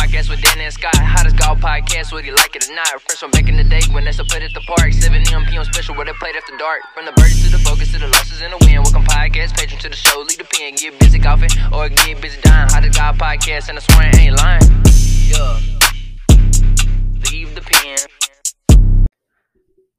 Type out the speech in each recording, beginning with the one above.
podcast with Dan and Scott. Hottest golf podcast, whether you like it or not. Fresh from back in the day when they still put at the park. 7 a.m. p.m. special where they played after dark. From the birdies to the focus to the losses and the win. Welcome podcast, patron to the show. Lead the pen, get busy golfing or get busy dying. Hottest golf podcast, and I swear I ain't lying. Yeah. Leave the Pin.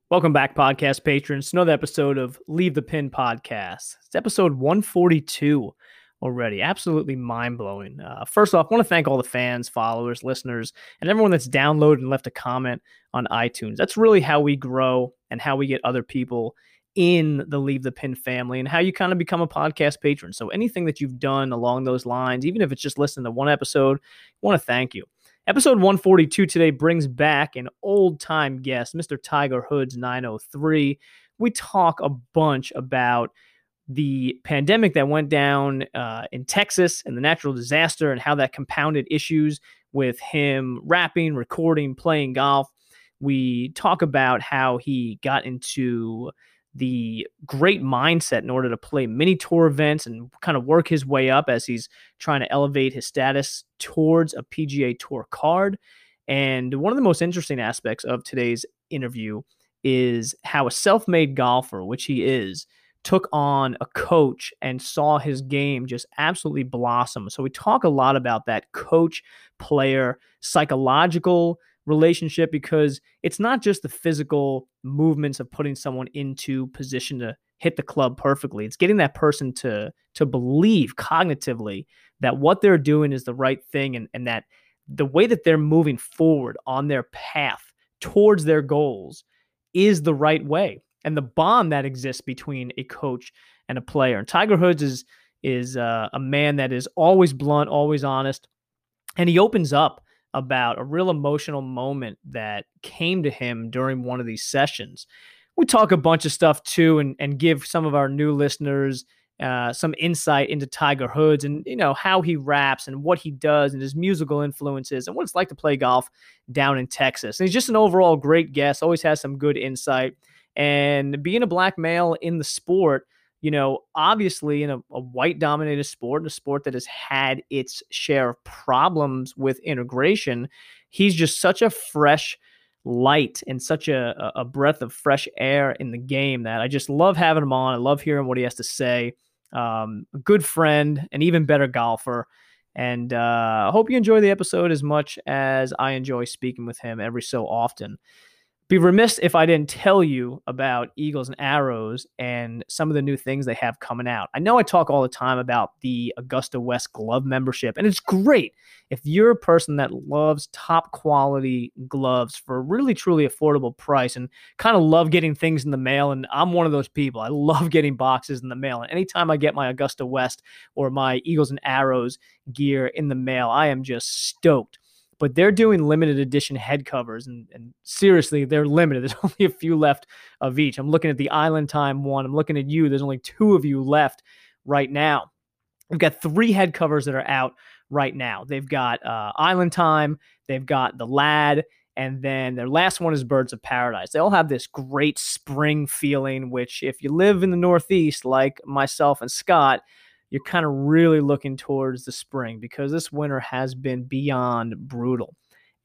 Welcome back, podcast patrons. Another episode of Leave the Pin podcast. It's episode 142 already. Absolutely mind blowing. Uh, first off, I want to thank all the fans, followers, listeners, and everyone that's downloaded and left a comment on iTunes. That's really how we grow and how we get other people in the Leave the Pin family and how you kind of become a podcast patron. So anything that you've done along those lines, even if it's just listening to one episode, I want to thank you. Episode 142 today brings back an old time guest, Mr. Tiger Hoods 903. We talk a bunch about the pandemic that went down uh, in Texas and the natural disaster and how that compounded issues with him rapping, recording, playing golf. We talk about how he got into the great mindset in order to play mini tour events and kind of work his way up as he's trying to elevate his status towards a PGA Tour card. And one of the most interesting aspects of today's interview is how a self made golfer, which he is, took on a coach and saw his game just absolutely blossom. So we talk a lot about that coach player psychological relationship because it's not just the physical movements of putting someone into position to hit the club perfectly. It's getting that person to to believe cognitively that what they're doing is the right thing and, and that the way that they're moving forward on their path towards their goals is the right way and the bond that exists between a coach and a player. And Tiger Hoods is is uh, a man that is always blunt, always honest, and he opens up about a real emotional moment that came to him during one of these sessions. We talk a bunch of stuff too, and and give some of our new listeners. Uh, some insight into Tiger Hoods and you know how he raps and what he does and his musical influences and what it's like to play golf down in Texas. And he's just an overall great guest. Always has some good insight. And being a black male in the sport, you know, obviously in a, a white dominated sport, a sport that has had its share of problems with integration, he's just such a fresh light and such a, a breath of fresh air in the game that I just love having him on. I love hearing what he has to say. Um, a good friend, an even better golfer. And uh, I hope you enjoy the episode as much as I enjoy speaking with him every so often be remiss if I didn't tell you about Eagles and Arrows and some of the new things they have coming out. I know I talk all the time about the Augusta West glove membership, and it's great if you're a person that loves top quality gloves for a really truly affordable price and kind of love getting things in the mail. And I'm one of those people. I love getting boxes in the mail. And anytime I get my Augusta West or my Eagles and Arrows gear in the mail, I am just stoked but they're doing limited edition head covers and, and seriously they're limited. There's only a few left of each. I'm looking at the island time one. I'm looking at you. There's only two of you left right now. We've got three head covers that are out right now. They've got uh, island time they've got the lad and then their last one is birds of paradise. They all have this great spring feeling which if you live in the northeast like myself and scott you're kind of really looking towards the spring because this winter has been beyond brutal.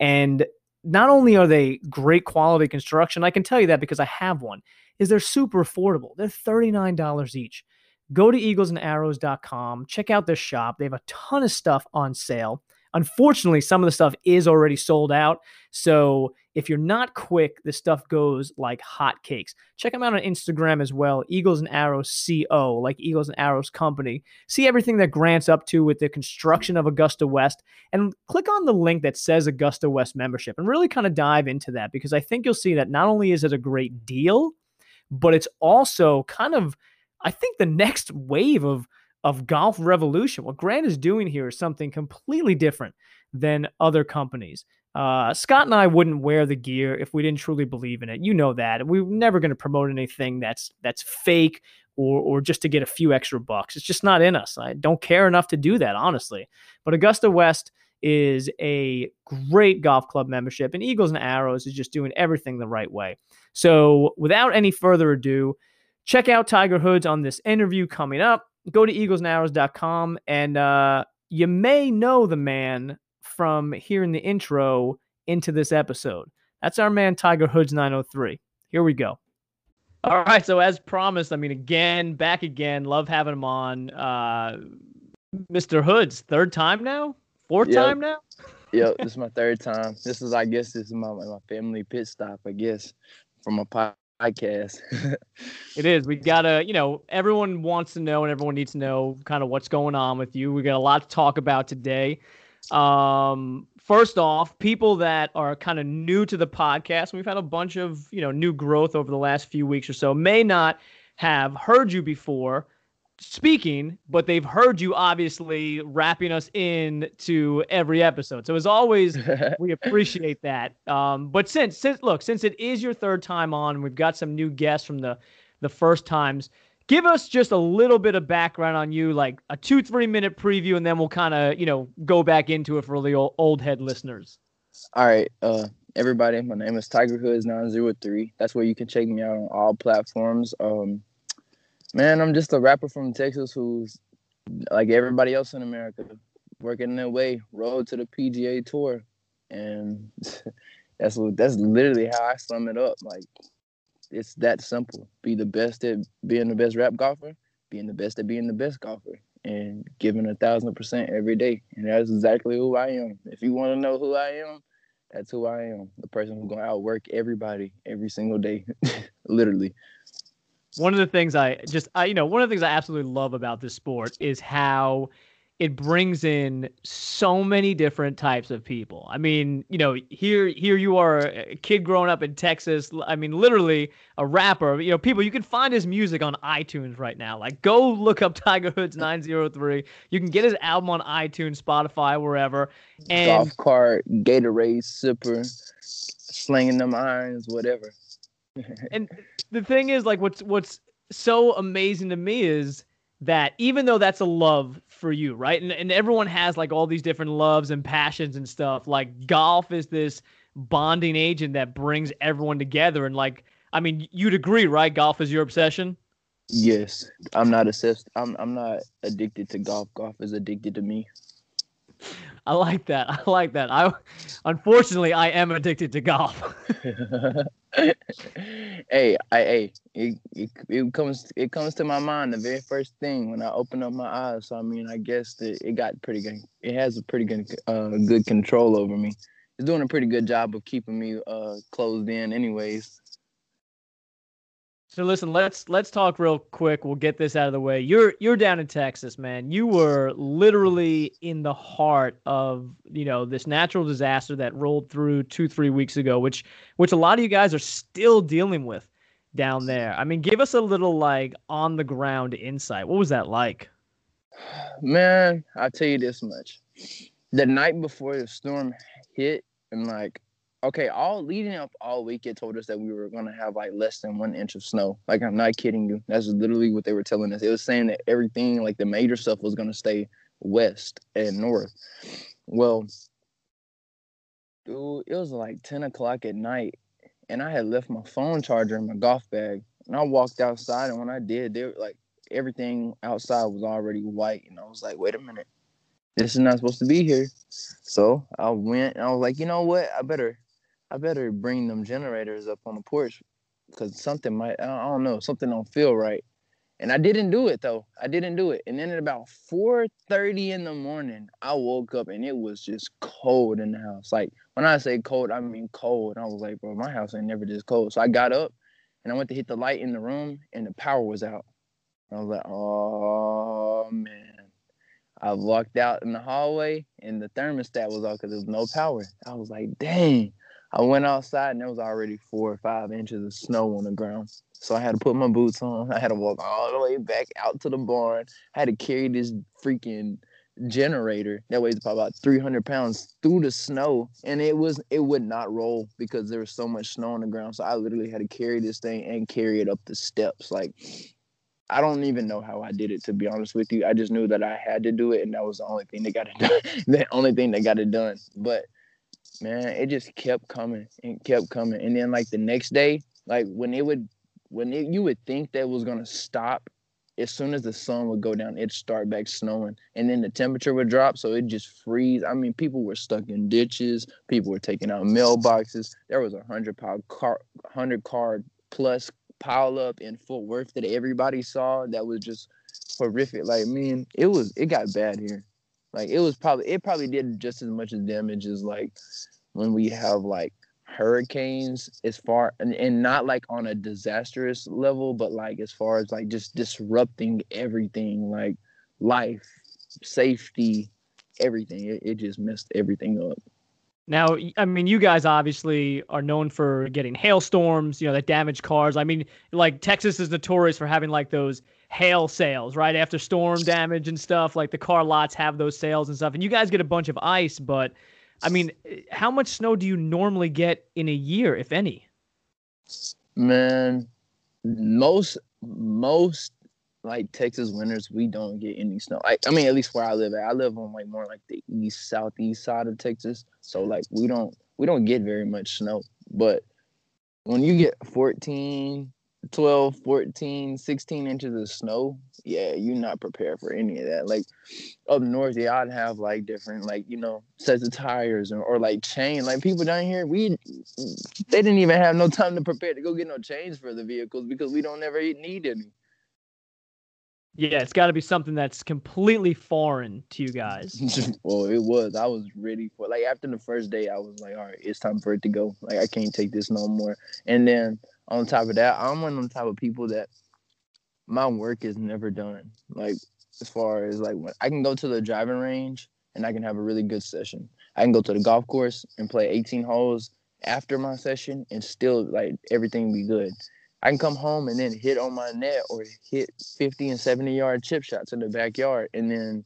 And not only are they great quality construction, I can tell you that because I have one, is they're super affordable. They're $39 each. Go to eaglesandarrows.com, check out their shop. They have a ton of stuff on sale. Unfortunately, some of the stuff is already sold out. So if you're not quick, this stuff goes like hotcakes. Check them out on Instagram as well, Eagles and Arrows CO, like Eagles and Arrows Company. See everything that Grant's up to with the construction of Augusta West, and click on the link that says Augusta West membership and really kind of dive into that because I think you'll see that not only is it a great deal, but it's also kind of, I think, the next wave of of golf revolution. What Grant is doing here is something completely different than other companies. Uh, Scott and I wouldn't wear the gear if we didn't truly believe in it. You know that. We're never going to promote anything that's that's fake or or just to get a few extra bucks. It's just not in us. I don't care enough to do that, honestly. But Augusta West is a great golf club membership, and Eagles and Arrows is just doing everything the right way. So, without any further ado, check out Tiger Hoods on this interview coming up. Go to eaglesandarrows.com, and uh, you may know the man from hearing the intro into this episode. That's our man Tiger Hoods 903. Here we go. All right, so as promised, I mean, again, back again. Love having him on. Uh, Mr. Hoods, third time now, fourth yep. time now. yep, this is my third time. This is, I guess, this is my my family pit stop. I guess from a podcast. it is. We gotta, you know, everyone wants to know and everyone needs to know kind of what's going on with you. We got a lot to talk about today. Um, first off, people that are kind of new to the podcast, we've had a bunch of, you know, new growth over the last few weeks or so, may not have heard you before speaking, but they've heard you obviously rapping us in to every episode. So as always, we appreciate that. Um, but since since look, since it is your third time on, we've got some new guests from the the first times. Give us just a little bit of background on you, like a two three minute preview, and then we'll kind of you know go back into it for the old, old head listeners. All right, uh, everybody. My name is Tiger zero three. That's where you can check me out on all platforms. Um, Man, I'm just a rapper from Texas who's like everybody else in America, working their way, road to the PGA Tour, and that's what that's literally how I sum it up. Like it's that simple. Be the best at being the best rap golfer, being the best at being the best golfer, and giving a thousand percent every day. And that's exactly who I am. If you want to know who I am, that's who I am. The person who's gonna outwork everybody every single day, literally one of the things I just I you know one of the things I absolutely love about this sport is how it brings in so many different types of people. I mean, you know, here here you are a kid growing up in Texas. I mean, literally a rapper. You know, people you can find his music on iTunes right now. Like go look up Tiger Hoods 903. You can get his album on iTunes, Spotify, wherever. And golf cart, Gatorade sipper, slinging them irons, whatever. and the thing is, like, what's what's so amazing to me is that even though that's a love for you, right? And and everyone has like all these different loves and passions and stuff. Like golf is this bonding agent that brings everyone together. And like, I mean, you'd agree, right? Golf is your obsession. Yes, I'm not obsessed. I'm I'm not addicted to golf. Golf is addicted to me. I like that. I like that. I unfortunately I am addicted to golf. hey, I hey, it, it, it comes it comes to my mind the very first thing when I open up my eyes. So I mean, I guess that it got pretty good. It has a pretty good uh, good control over me. It's doing a pretty good job of keeping me uh, closed in, anyways. So listen, let's let's talk real quick. We'll get this out of the way. You're you're down in Texas, man. You were literally in the heart of you know this natural disaster that rolled through two three weeks ago, which which a lot of you guys are still dealing with down there. I mean, give us a little like on the ground insight. What was that like? Man, I'll tell you this much: the night before the storm hit, and like okay, all leading up all week, it told us that we were gonna have like less than one inch of snow. Like I'm not kidding you. That's literally what they were telling us. It was saying that everything, like the major stuff, was gonna stay west and north. Well, dude, it was like 10 o'clock at night, and I had left my phone charger in my golf bag. And I walked outside, and when I did, there like everything outside was already white, and I was like, wait a minute. This is not supposed to be here. So I went and I was like, you know what? I better I better bring them generators up on the porch because something might, I don't know, something don't feel right. And I didn't do it though. I didn't do it. And then at about 4:30 in the morning, I woke up and it was just cold in the house. Like when I say cold, I mean cold. And I was like, bro, my house ain't never this cold. So I got up and I went to hit the light in the room and the power was out. I was like, oh man. I walked out in the hallway and the thermostat was off because there was no power. I was like, dang. I went outside and there was already four or five inches of snow on the ground. So I had to put my boots on. I had to walk all the way back out to the barn. I had to carry this freaking generator that weighs probably about 300 pounds through the snow and it was it would not roll because there was so much snow on the ground so i literally had to carry this thing and carry it up the steps like i don't even know how i did it to be honest with you i just knew that i had to do it and that was the only thing that got it done the only thing that got it done but man, it just kept coming and kept coming. And then like the next day, like when it would when it, you would think that was gonna stop as soon as the sun would go down, it'd start back snowing, and then the temperature would drop, so it just freeze. I mean, people were stuck in ditches. People were taking out mailboxes. There was a hundred pound car, hundred car plus pile up in Fort Worth that everybody saw. That was just horrific. Like, man, it was it got bad here. Like, it was probably it probably did just as much as damage as like when we have like hurricanes as far and, and not like on a disastrous level but like as far as like just disrupting everything like life safety everything it, it just messed everything up now, I mean, you guys obviously are known for getting hailstorms, you know, that damage cars. I mean, like Texas is notorious for having like those hail sales right after storm damage and stuff. Like the car lots have those sales and stuff. And you guys get a bunch of ice, but I mean, how much snow do you normally get in a year, if any? Man, most most like Texas winters, we don't get any snow. Like I mean, at least where I live at, I live on like more like the east southeast side of Texas, so like we don't we don't get very much snow. But when you get 14, 12, 14, 16 inches of snow, yeah, you're not prepared for any of that. Like up north, yeah, I'd have like different, like, you know, sets of tires or, or like chain. Like people down here, we they didn't even have no time to prepare to go get no chains for the vehicles because we don't ever need any. Yeah, it's got to be something that's completely foreign to you guys. well, it was. I was ready for like after the first day, I was like, all right, it's time for it to go. Like I can't take this no more. And then on top of that, I'm one of the type of people that my work is never done. Like as far as like when I can go to the driving range and I can have a really good session. I can go to the golf course and play 18 holes after my session and still like everything be good. I can come home and then hit on my net or hit 50 and 70 yard chip shots in the backyard and then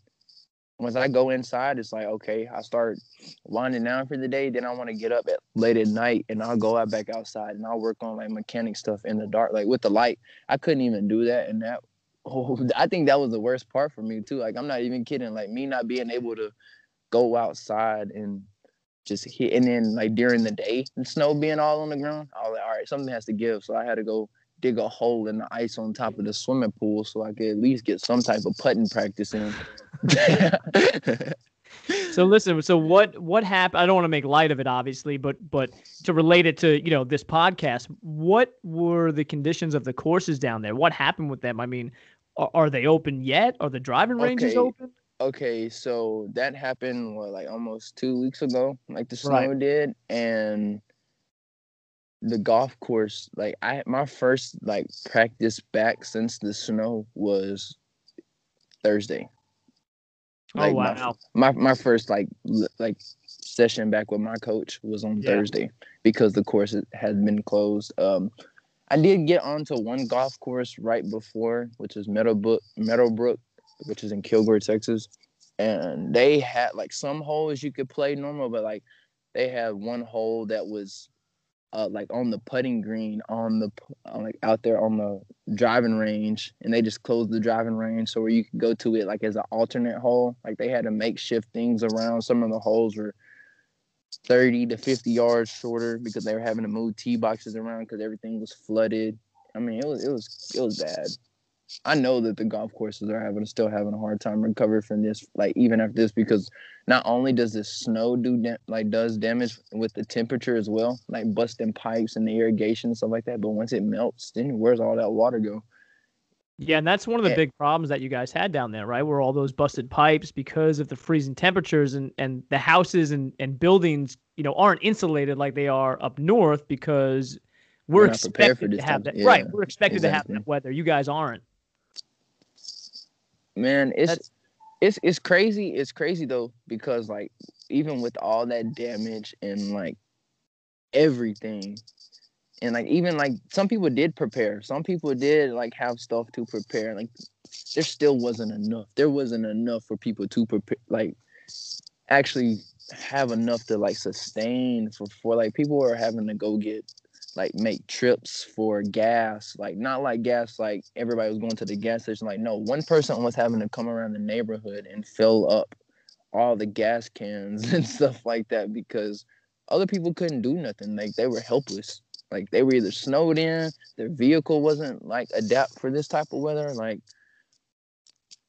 once I go inside, it's like okay, I start winding down for the day. Then I want to get up at late at night and I'll go out back outside and I'll work on like mechanic stuff in the dark, like with the light. I couldn't even do that, and that oh, I think that was the worst part for me too. Like I'm not even kidding. Like me not being able to go outside and just hit, and then like during the day, the snow being all on the ground, I was like, all right, something has to give. So I had to go dig a hole in the ice on top of the swimming pool so I could at least get some type of putting practice in. so listen, so what what happened? I don't want to make light of it, obviously, but but to relate it to you know this podcast, what were the conditions of the courses down there? What happened with them? I mean, are, are they open yet? Are the driving ranges okay. open? Okay, so that happened what, like almost two weeks ago, like the snow right. did, and the golf course like i my first like practice back since the snow was thursday like, oh wow. my, my, my first like like session back with my coach was on yeah. thursday because the course had been closed. Um i did get onto one golf course right before which is meadowbrook meadowbrook which is in kilgore texas. And they had like some holes you could play normal but like they had one hole that was uh, like on the putting green on the uh, like out there on the driving range and they just closed the driving range so where you could go to it like as an alternate hole like they had to makeshift things around. Some of the holes were 30 to 50 yards shorter because they were having to move tee boxes around because everything was flooded. I mean it was it was it was bad. I know that the golf courses are having still having a hard time recovering from this, like even after this, because not only does the snow do like does damage with the temperature as well, like busting pipes and the irrigation and stuff like that. But once it melts, then where's all that water go? Yeah, and that's one of the eh. big problems that you guys had down there, right? Where all those busted pipes because of the freezing temperatures and, and the houses and, and buildings, you know, aren't insulated like they are up north because we're, we're expected to have that. Yeah, right. We're expected exactly. to have that weather. You guys aren't man it's That's... it's it's crazy it's crazy though because like even with all that damage and like everything and like even like some people did prepare some people did like have stuff to prepare like there still wasn't enough there wasn't enough for people to prepare like actually have enough to like sustain for for like people were having to go get like make trips for gas, like not like gas like everybody was going to the gas station. Like no, one person was having to come around the neighborhood and fill up all the gas cans and stuff like that because other people couldn't do nothing. Like they were helpless. Like they were either snowed in, their vehicle wasn't like adapt for this type of weather. Like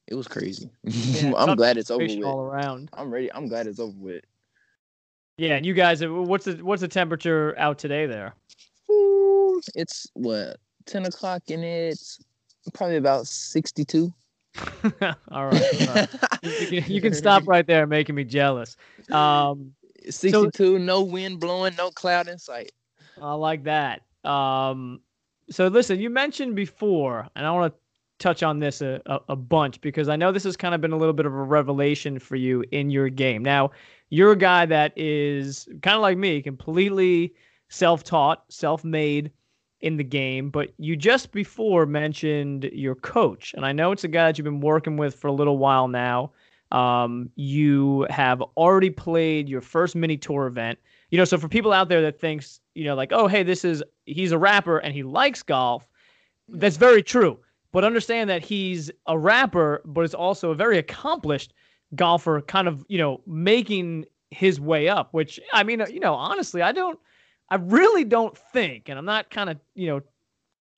it was crazy. Yeah, I'm glad it's over with. all around. I'm ready. I'm glad it's over with. Yeah, and you guys, what's the what's the temperature out today there? It's what ten o'clock and it's probably about sixty-two. all right, all right. You, can, you can stop right there, making me jealous. Um, Sixty-two, no wind blowing, no cloud in sight. I like that. Um, so listen, you mentioned before, and I want to touch on this a, a, a bunch because I know this has kind of been a little bit of a revelation for you in your game. Now, you're a guy that is kind of like me, completely self-taught, self-made in the game, but you just before mentioned your coach, and I know it's a guy that you've been working with for a little while now. Um, you have already played your first mini tour event. You know, so for people out there that thinks, you know, like, oh, hey, this is he's a rapper and he likes golf, that's very true. But understand that he's a rapper, but is also a very accomplished golfer, kind of, you know, making his way up. Which I mean, you know, honestly, I don't, I really don't think, and I'm not kind of, you know,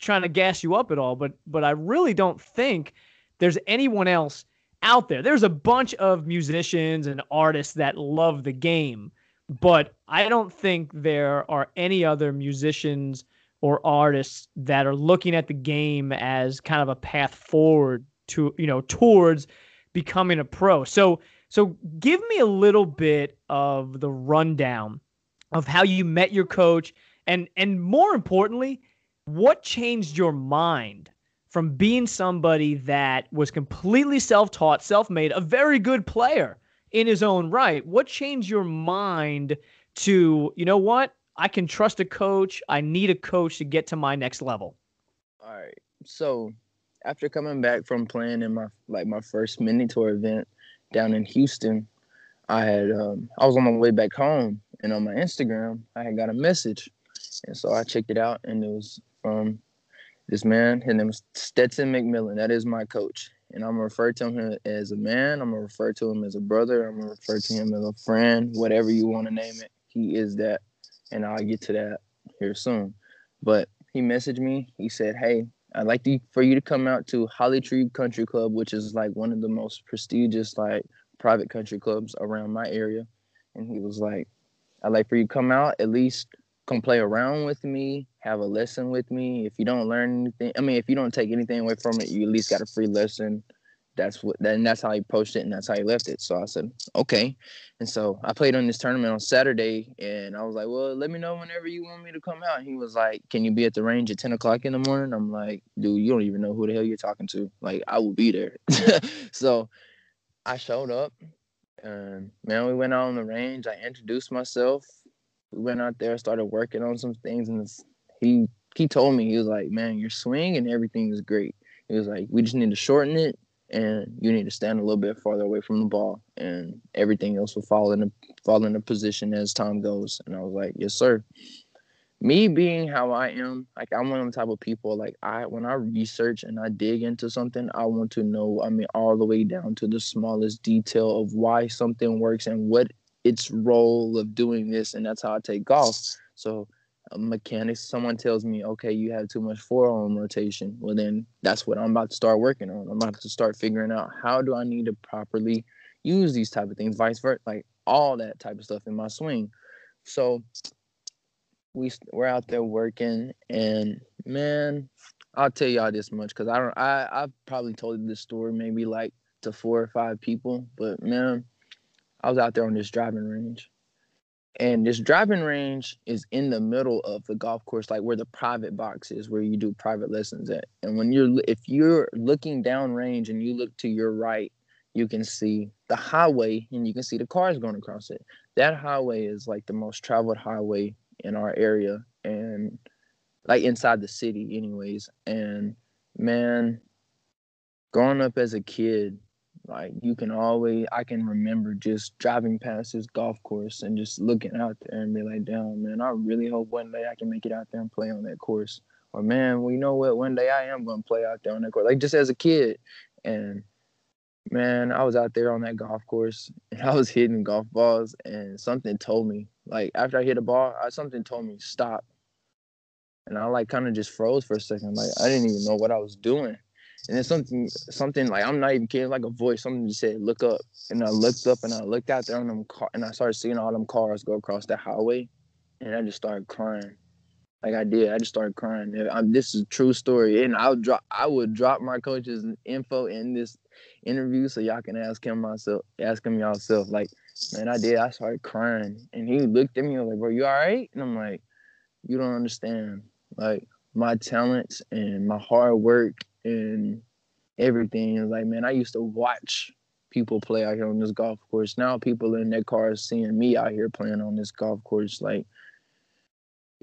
trying to gas you up at all, but but I really don't think there's anyone else out there. There's a bunch of musicians and artists that love the game, but I don't think there are any other musicians or artists that are looking at the game as kind of a path forward to, you know, towards becoming a pro. So so give me a little bit of the rundown of how you met your coach and and more importantly, what changed your mind from being somebody that was completely self-taught, self-made, a very good player in his own right. What changed your mind to, you know what? I can trust a coach. I need a coach to get to my next level. All right. So after coming back from playing in my like my first mini tour event down in Houston, I had um, I was on my way back home and on my Instagram I had got a message. And so I checked it out and it was from this man. His name is Stetson McMillan. That is my coach. And I'm gonna refer to him as a man. I'm gonna refer to him as a brother. I'm gonna refer to him as a friend, whatever you want to name it. He is that. And I'll get to that here soon. But he messaged me. He said, Hey, I'd like to, for you to come out to Hollytree Country Club, which is like one of the most prestigious like private country clubs around my area. And he was like, I'd like for you to come out, at least come play around with me, have a lesson with me. If you don't learn anything, I mean, if you don't take anything away from it, you at least got a free lesson. That's what, then that's how he posted it and that's how he left it. So I said, okay. And so I played on this tournament on Saturday and I was like, well, let me know whenever you want me to come out. And he was like, can you be at the range at 10 o'clock in the morning? I'm like, dude, you don't even know who the hell you're talking to. Like, I will be there. so I showed up and man, we went out on the range. I introduced myself. We went out there, started working on some things, and he he told me he was like, "Man, your swing and everything is great." He was like, "We just need to shorten it, and you need to stand a little bit farther away from the ball, and everything else will fall into fall into position as time goes." And I was like, "Yes, sir." Me being how I am, like I'm one of the type of people like I when I research and I dig into something, I want to know. I mean, all the way down to the smallest detail of why something works and what its role of doing this, and that's how I take golf. So a mechanic, someone tells me, okay, you have too much forearm rotation. Well, then that's what I'm about to start working on. I'm about to start figuring out how do I need to properly use these type of things, vice versa, like all that type of stuff in my swing. So we we're out there working, and man, I'll tell y'all this much because I don't. I I've probably told this story maybe like to four or five people, but man, I was out there on this driving range. And this driving range is in the middle of the golf course, like where the private box is, where you do private lessons at. And when you're, if you're looking down range and you look to your right, you can see the highway and you can see the cars going across it. That highway is like the most traveled highway in our area and like inside the city, anyways. And man, growing up as a kid, like you can always, I can remember just driving past this golf course and just looking out there and be like, damn, man, I really hope one day I can make it out there and play on that course. Or man, well, you know what? One day I am gonna play out there on that course, like just as a kid. And man, I was out there on that golf course and I was hitting golf balls, and something told me, like after I hit a ball, I, something told me stop. And I like kind of just froze for a second, like I didn't even know what I was doing. And then something, something like I'm not even kidding, like a voice. Something just said, "Look up," and I looked up and I looked out there on them car, and I started seeing all them cars go across the highway, and I just started crying. Like I did, I just started crying. I'm, this is a true story, and I'll drop. I would drop my coach's info in this interview so y'all can ask him myself, ask him yourself. Like, man, I did. I started crying, and he looked at me like, "Bro, you all right?" And I'm like, "You don't understand. Like, my talents and my hard work and everything is like, man, I used to watch people play out here on this golf course. Now people in their cars seeing me out here playing on this golf course, like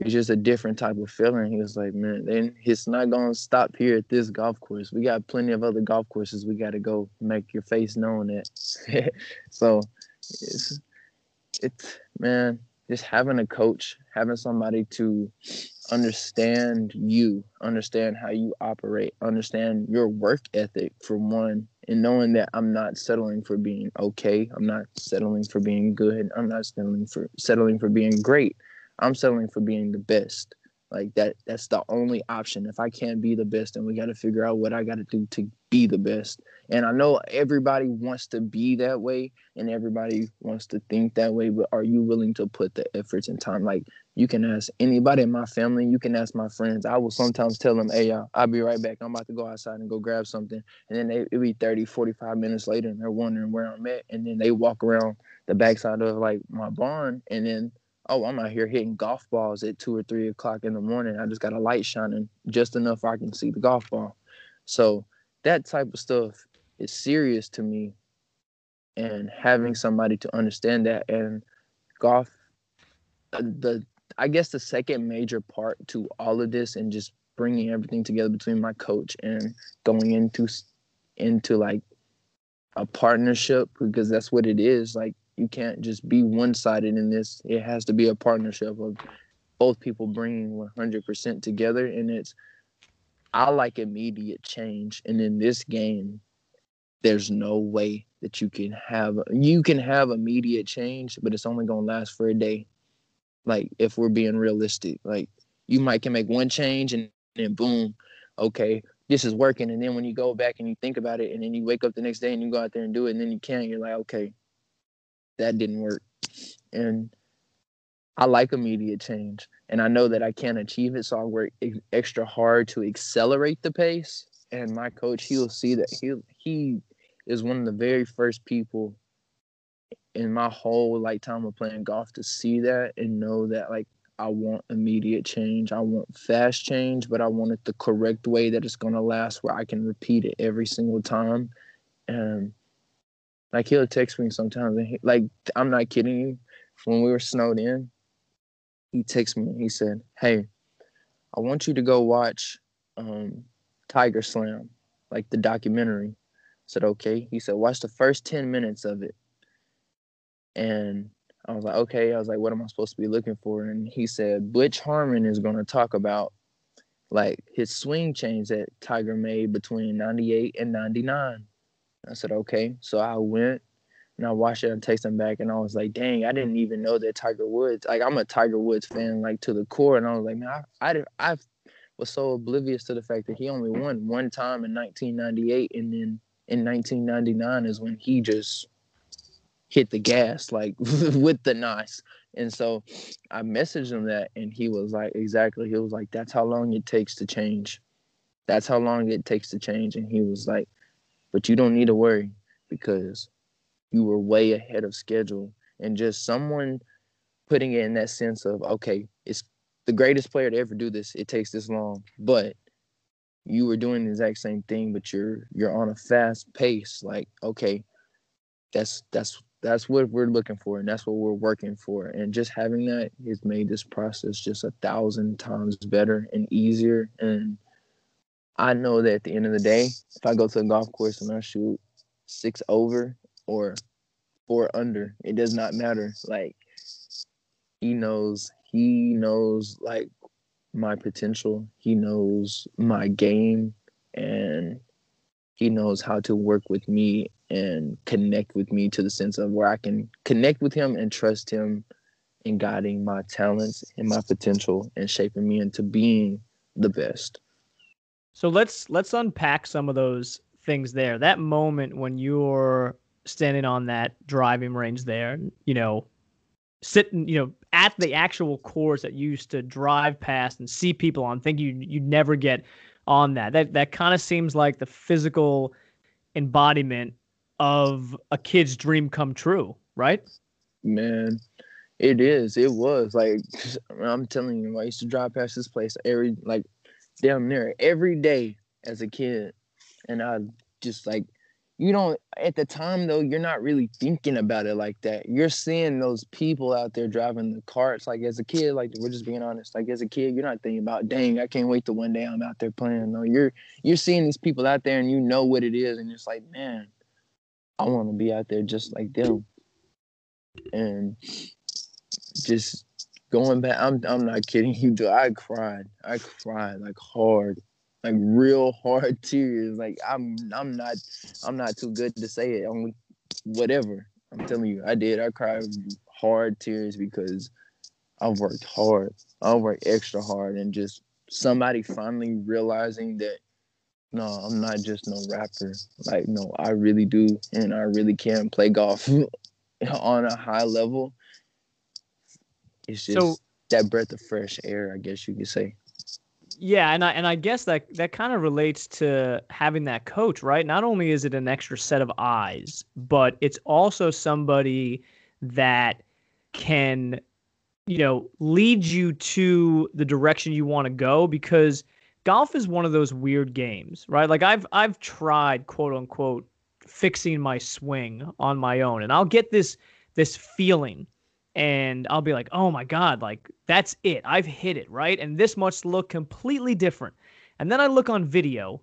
it's just a different type of feeling. He was like, man, then it's not gonna stop here at this golf course. We got plenty of other golf courses we gotta go make your face known at. so it's it's man, just having a coach, having somebody to understand you, understand how you operate, understand your work ethic for one, and knowing that I'm not settling for being okay, I'm not settling for being good, I'm not settling for settling for being great. I'm settling for being the best. Like that that's the only option. If I can't be the best, then we got to figure out what I got to do to be the best. And I know everybody wants to be that way and everybody wants to think that way, but are you willing to put the efforts and time? Like you can ask anybody in my family, you can ask my friends. I will sometimes tell them, hey, y'all, I'll be right back. I'm about to go outside and go grab something. And then they, it'll be 30, 45 minutes later and they're wondering where I'm at. And then they walk around the backside of like my barn and then oh, I'm out here hitting golf balls at two or three o'clock in the morning. I just got a light shining just enough I can see the golf ball. So that type of stuff is serious to me. And having somebody to understand that and golf, uh, the I guess the second major part to all of this and just bringing everything together between my coach and going into into like a partnership because that's what it is. Like you can't just be one sided in this. It has to be a partnership of both people bringing 100% together. And it's, I like immediate change. And in this game, there's no way that you can have you can have immediate change, but it's only gonna last for a day. Like if we're being realistic, like you might can make one change and then boom, okay, this is working. And then when you go back and you think about it, and then you wake up the next day and you go out there and do it, and then you can't, you're like, okay, that didn't work. And I like immediate change. And I know that I can't achieve it. So I work extra hard to accelerate the pace. And my coach, he'll see that he he is one of the very first people in my whole lifetime of playing golf to see that and know that like I want immediate change. I want fast change, but I want it the correct way that it's gonna last where I can repeat it every single time. And like he'll text me sometimes, and he, like I'm not kidding you. When we were snowed in, he texted me. He said, "Hey, I want you to go watch um, Tiger Slam, like the documentary." I said, "Okay." He said, "Watch the first ten minutes of it." And I was like, "Okay." I was like, "What am I supposed to be looking for?" And he said, "Butch Harmon is going to talk about like his swing change that Tiger made between '98 and '99." I said, okay. So I went and I watched it and texted him back and I was like, dang, I didn't even know that Tiger Woods, like I'm a Tiger Woods fan, like to the core. And I was like, man, I, I, I was so oblivious to the fact that he only won one time in 1998. And then in 1999 is when he just hit the gas, like with the nice. And so I messaged him that and he was like, exactly. He was like, that's how long it takes to change. That's how long it takes to change. And he was like, but you don't need to worry because you were way ahead of schedule. And just someone putting it in that sense of, okay, it's the greatest player to ever do this. It takes this long. But you were doing the exact same thing, but you're you're on a fast pace. Like, okay, that's that's that's what we're looking for and that's what we're working for and just having that has made this process just a thousand times better and easier and I know that at the end of the day, if I go to a golf course and I shoot six over or four under, it does not matter. Like he knows, he knows like my potential. He knows my game and he knows how to work with me and connect with me to the sense of where I can connect with him and trust him in guiding my talents and my potential and shaping me into being the best. So let's let's unpack some of those things there. That moment when you're standing on that driving range there, you know, sitting, you know, at the actual course that you used to drive past and see people on, think you you'd never get on that. That that kind of seems like the physical embodiment of a kid's dream come true, right? Man, it is. It was like I'm telling you, I used to drive past this place every like damn near every day as a kid, and I just like you don't at the time though you're not really thinking about it like that. You're seeing those people out there driving the carts. Like as a kid like we're just being honest. Like as a kid you're not thinking about dang i can't wait to one day i'm out there playing. No you're you're seeing these people out there and you know what it is and it's like man i want to be out there just like them. And just going back i'm, I'm not kidding you dude i cried i cried like hard like real hard tears. Like I'm I'm not I'm not too good to say it. Only whatever. I'm telling you, I did. I cried hard tears because I worked hard. I worked extra hard and just somebody finally realizing that no, I'm not just no rapper. Like no, I really do and I really can play golf on a high level. It's just so, that breath of fresh air, I guess you could say. Yeah, and I and I guess that that kind of relates to having that coach, right? Not only is it an extra set of eyes, but it's also somebody that can you know lead you to the direction you want to go because golf is one of those weird games, right? Like I've I've tried quote unquote fixing my swing on my own and I'll get this this feeling and I'll be like, oh my God, like that's it. I've hit it, right? And this must look completely different. And then I look on video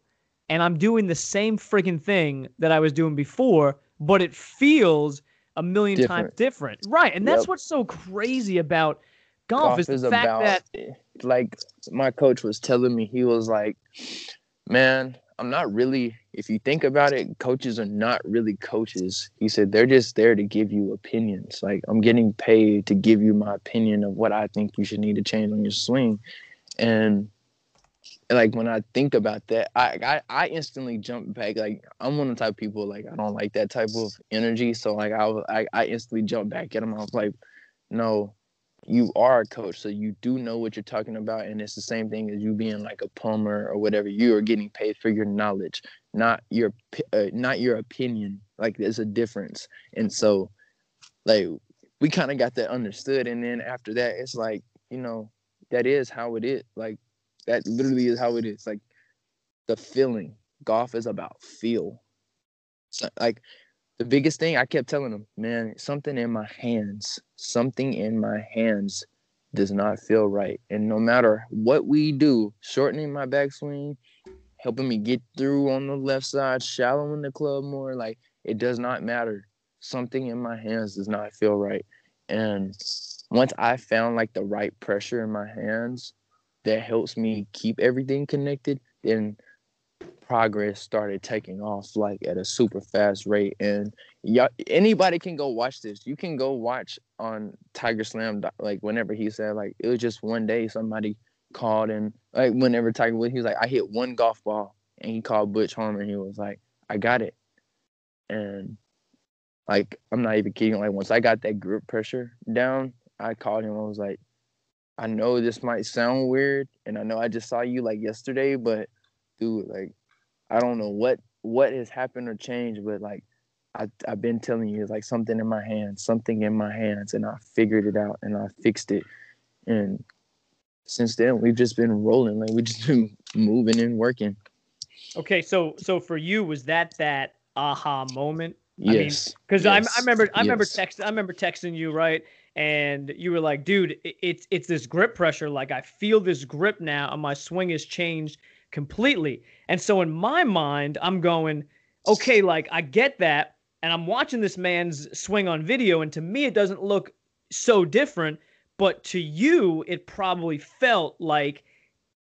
and I'm doing the same freaking thing that I was doing before, but it feels a million different. times different. Right. And that's yep. what's so crazy about golf, golf is the is fact about, that like my coach was telling me, he was like, Man, I'm not really, if you think about it, coaches are not really coaches. He said they're just there to give you opinions. Like I'm getting paid to give you my opinion of what I think you should need to change on your swing. And like when I think about that, I, I, I instantly jump back. Like I'm one of the type of people like I don't like that type of energy. So like I I, I instantly jump back at him. I was like, no, you are a coach, so you do know what you're talking about, and it's the same thing as you being like a plumber or whatever. You are getting paid for your knowledge, not your uh, not your opinion. Like there's a difference, and so like we kind of got that understood, and then after that, it's like you know that is how it is. Like that literally is how it is. Like the feeling. Golf is about feel. So, like the biggest thing I kept telling them, man, something in my hands, something in my hands does not feel right. And no matter what we do, shortening my backswing, helping me get through on the left side, shallowing the club more, like it does not matter. Something in my hands does not feel right. And once I found like the right pressure in my hands that helps me keep everything connected, then progress started taking off like at a super fast rate and yeah anybody can go watch this. You can go watch on tiger slam like whenever he said like it was just one day somebody called and like whenever tiger was he was like i hit one golf ball and he called butch harmon he was like i got it. And like i'm not even kidding like once i got that grip pressure down i called him i was like i know this might sound weird and i know i just saw you like yesterday but dude like I don't know what what has happened or changed, but like I I've been telling you, it's like something in my hands, something in my hands, and I figured it out and I fixed it. And since then, we've just been rolling, like we just been moving and working. Okay, so so for you, was that that aha moment? Yes. Because I, mean, yes. I, I remember I remember yes. texting I remember texting you right, and you were like, dude, it's it's this grip pressure. Like I feel this grip now, and my swing has changed completely. And so in my mind, I'm going, okay, like I get that. And I'm watching this man's swing on video. And to me, it doesn't look so different. But to you, it probably felt like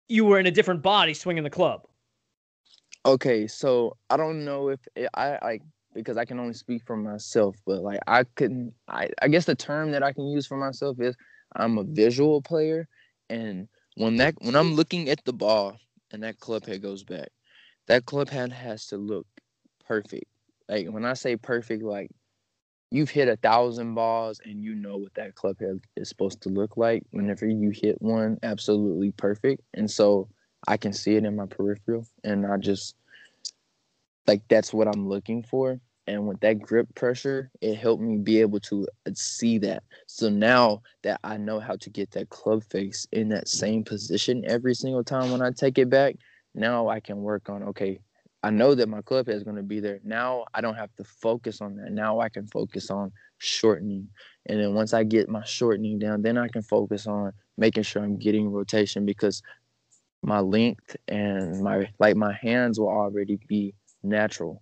you were in a different body swinging the club. Okay, so I don't know if it, I like because I can only speak for myself, but like I couldn't. I I guess the term that I can use for myself is I'm a visual player, and when that when I'm looking at the ball and that club head goes back. That club head has to look perfect. Like when I say perfect, like you've hit a thousand balls and you know what that club head is supposed to look like whenever you hit one absolutely perfect. And so I can see it in my peripheral and I just like that's what I'm looking for. And with that grip pressure, it helped me be able to uh, see that. So now that I know how to get that club face in that same position every single time when I take it back, now I can work on okay, I know that my club head is going to be there. Now I don't have to focus on that. Now I can focus on shortening. And then once I get my shortening down, then I can focus on making sure I'm getting rotation because my length and my like my hands will already be natural.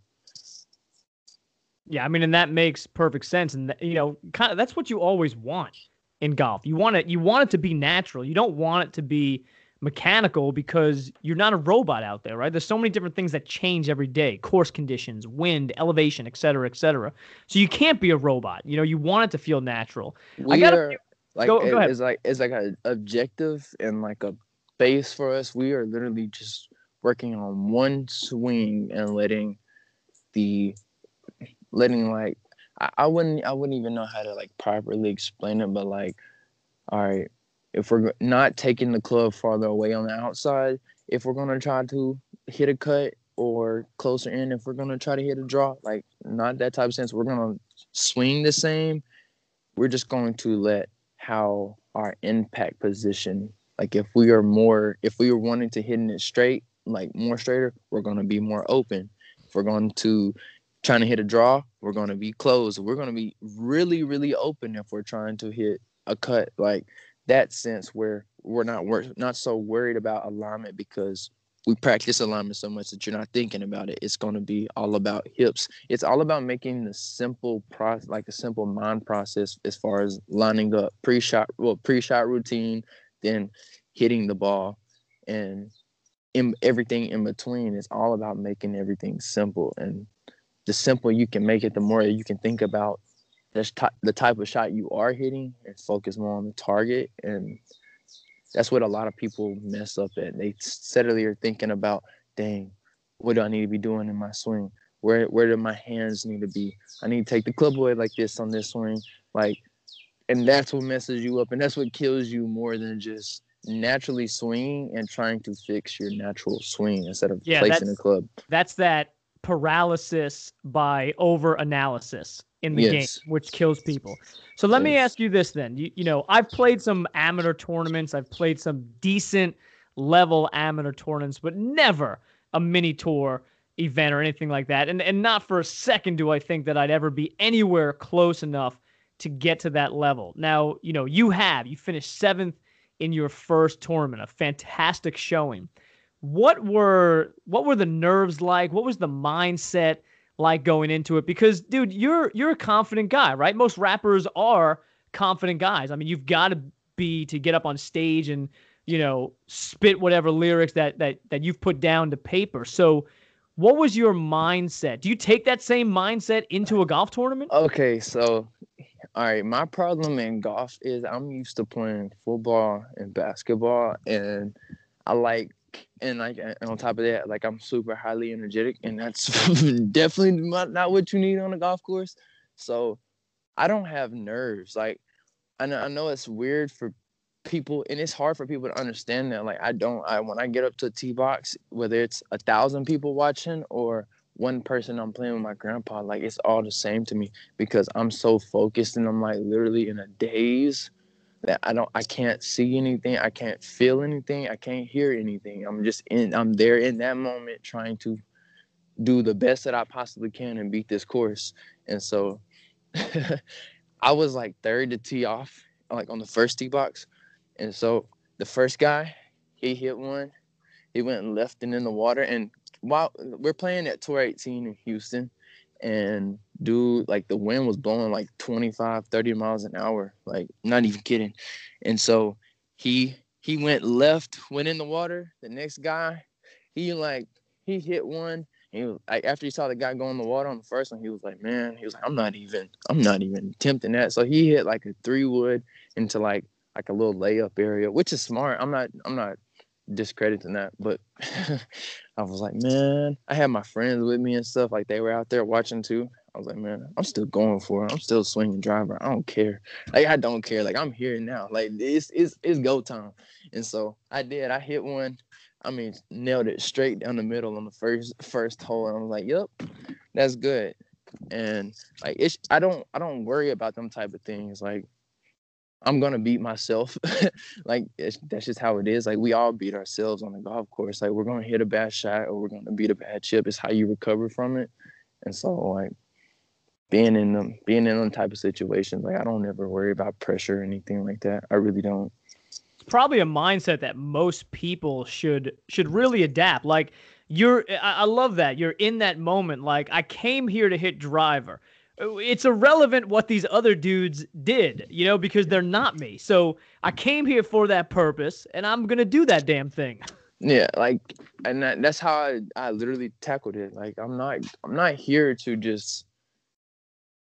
Yeah, I mean, and that makes perfect sense. And you know, kind of that's what you always want in golf. You want it, you want it to be natural. You don't want it to be mechanical because you're not a robot out there, right? There's so many different things that change every day: course conditions, wind, elevation, et cetera, et cetera. So you can't be a robot. You know, you want it to feel natural. We I gotta, are like go- it- go it's like it's like an objective and like a base for us. We are literally just working on one swing and letting the letting like I, I wouldn't I wouldn't even know how to like properly explain it, but like all right, if we're not taking the club farther away on the outside, if we're gonna try to hit a cut or closer in, if we're gonna try to hit a draw, like not that type of sense, we're gonna swing the same. We're just going to let how our impact position, like if we are more, if we are wanting to hitting it straight, like more straighter, we're gonna be more open. If we're going to trying to hit a draw, we're going to be closed. We're going to be really, really open if we're trying to hit a cut. Like that sense where we're not wor- not so worried about alignment because we practice alignment so much that you're not thinking about it. It's going to be all about hips. It's all about making the simple process, like a simple mind process, as far as lining up pre-shot, well, pre-shot routine, then hitting the ball, and in everything in between. It's all about making everything simple and the simple you can make it, the more you can think about the, sh- the type of shot you are hitting and focus more on the target. And that's what a lot of people mess up at. They steadily are thinking about, dang, what do I need to be doing in my swing? Where where do my hands need to be? I need to take the club away like this on this swing. Like, and that's what messes you up. And that's what kills you more than just naturally swinging and trying to fix your natural swing instead of Yeah, placing a club. that's that paralysis by over analysis in the Yes. game, which kills people. So let me ask you this then. You, you know, I've played some amateur tournaments, I've played some decent level amateur tournaments, but never a mini tour event or anything like that. And and not for a second do I think that I'd ever be anywhere close enough to get to that level. Now, you know, you have, you finished seventh in your first tournament, a fantastic showing what were what were the nerves like? What was the mindset like going into it? Because dude you're you're a confident guy right? Most rappers are confident guys. I mean you've got to be to get up on stage and you know spit whatever lyrics that that that you've put down to paper. So what was your mindset? Do you take that same mindset into a golf tournament? Okay, so all right, my problem in golf is I'm used to playing football and basketball and I like and like and on top of that, like I'm super highly energetic and that's definitely not, not what you need on a golf course. So I don't have nerves. Like I know, I know it's weird for people and it's hard for people to understand that. Like I don't I when I get up to a tee box, whether it's a thousand people watching or one person I'm playing with my grandpa, like it's all the same to me because I'm so focused and I'm like literally in a daze that I don't I can't see anything, I can't feel anything, I can't hear anything. I'm just in I'm there in that moment trying to do the best that I possibly can and beat this course. And so I was like third to tee off, like on the first tee box. And so the first guy, he hit one, he went left and in the water. And while we're playing at Tour 18 in Houston, and dude, like the wind was blowing like 25, 30 miles an hour, like not even kidding. And so he he went left, went in the water. The next guy, he like he hit one. He was like after he saw the guy go in the water on the first one, he was like, man, he was like, I'm not even, I'm not even tempting that. So he hit like a three wood into like like a little layup area, which is smart. I'm not I'm not discrediting that, but I was like, man, I had my friends with me and stuff. Like they were out there watching too. I was like, man, I'm still going for it. I'm still swinging driver. I don't care. Like I don't care. Like I'm here now. Like it's it's it's go time. And so I did. I hit one. I mean, nailed it straight down the middle on the first first hole. And I was like, yep, that's good. And like it's I don't I don't worry about them type of things. Like I'm gonna beat myself. like that's just how it is. Like we all beat ourselves on the golf course. Like we're gonna hit a bad shot or we're gonna beat a bad chip. It's how you recover from it. And so like being in them being in them type of situations, like I don't ever worry about pressure or anything like that. I really don't. It's probably a mindset that most people should should really adapt. Like you're I, I love that. You're in that moment. Like I came here to hit driver it's irrelevant what these other dudes did, you know, because they're not me. So I came here for that purpose, and I'm gonna do that damn thing. Yeah, like, and that, that's how I, I literally tackled it. Like, I'm not, I'm not here to just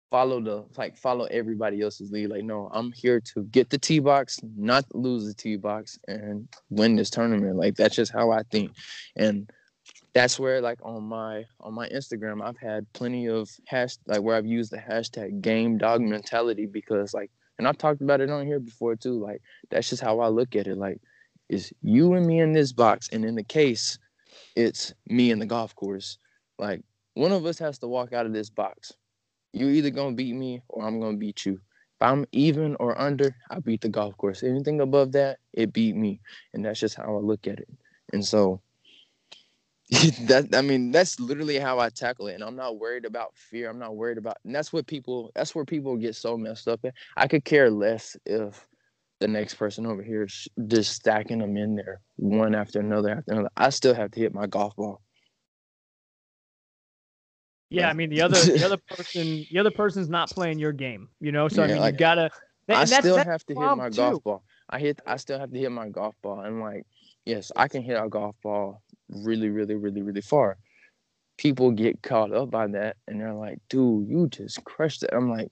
follow the like follow everybody else's lead. Like, no, I'm here to get the tee box, not lose the tee box, and win this tournament. Like, that's just how I think. And that's where like on my on my Instagram I've had plenty of hash like where I've used the hashtag game dog mentality because like and I've talked about it on here before too like that's just how I look at it like it's you and me in this box and in the case it's me in the golf course. Like one of us has to walk out of this box. You're either gonna beat me or I'm gonna beat you. If I'm even or under I beat the golf course. Anything above that it beat me and that's just how I look at it. And so that I mean, that's literally how I tackle it, and I'm not worried about fear. I'm not worried about, and that's what people. That's where people get so messed up. I could care less if the next person over here is just stacking them in there one after another after another. I still have to hit my golf ball. Yeah, I mean the other the other person the other person's not playing your game, you know. So yeah, I mean like, you gotta. I still have to hit my too. golf ball. I hit. I still have to hit my golf ball, and like, yes, I can hit a golf ball really, really, really, really far. People get caught up by that and they're like, dude, you just crushed it. I'm like,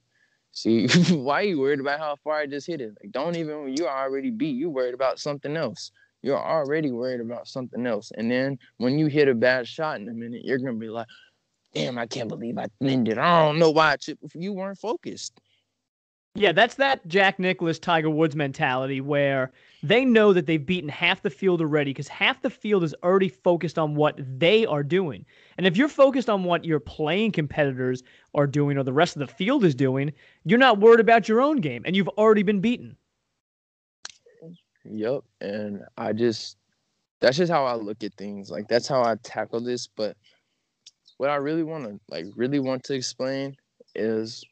see, why are you worried about how far I just hit it? Like, don't even, you already beat. You worried about something else. You're already worried about something else. And then when you hit a bad shot in a minute, you're going to be like, damn, I can't believe I ended. I don't know why I chipped. You weren't focused. Yeah, that's that Jack Nicklaus Tiger Woods mentality where they know that they've beaten half the field already because half the field is already focused on what they are doing. And if you're focused on what your playing competitors are doing or the rest of the field is doing, you're not worried about your own game and you've already been beaten. Yep. And I just, that's just how I look at things. Like, that's how I tackle this. But what I really want to, like, really want to explain is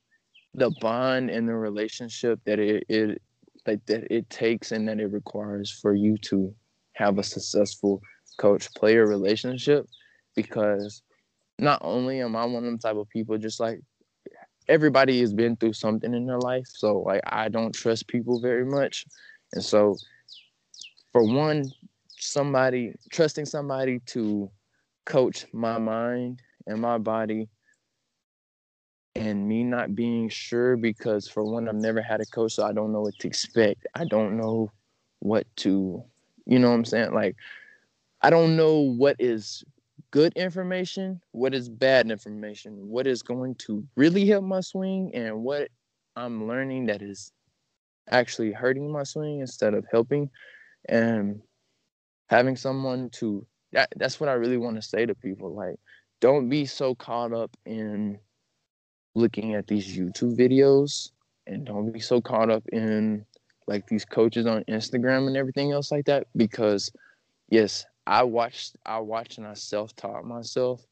the bond and the relationship that it, it like that it takes and that it requires for you to have a successful coach player relationship because not only am I one of them type of people just like everybody has been through something in their life. So like I don't trust people very much. And so for one somebody trusting somebody to coach my mind and my body and me not being sure because for one i've never had a coach so i don't know what to expect. I don't know what to you know what i'm saying? Like i don't know what is good information what is bad information what is going to really help my swing and what i'm learning that is actually hurting my swing instead of helping. And having someone to that, that's what i really want to say to people like don't be so caught up in looking at these YouTube videos and don't be so caught up in like these coaches on Instagram and everything else like that because yes, I watched I watched and I self-taught myself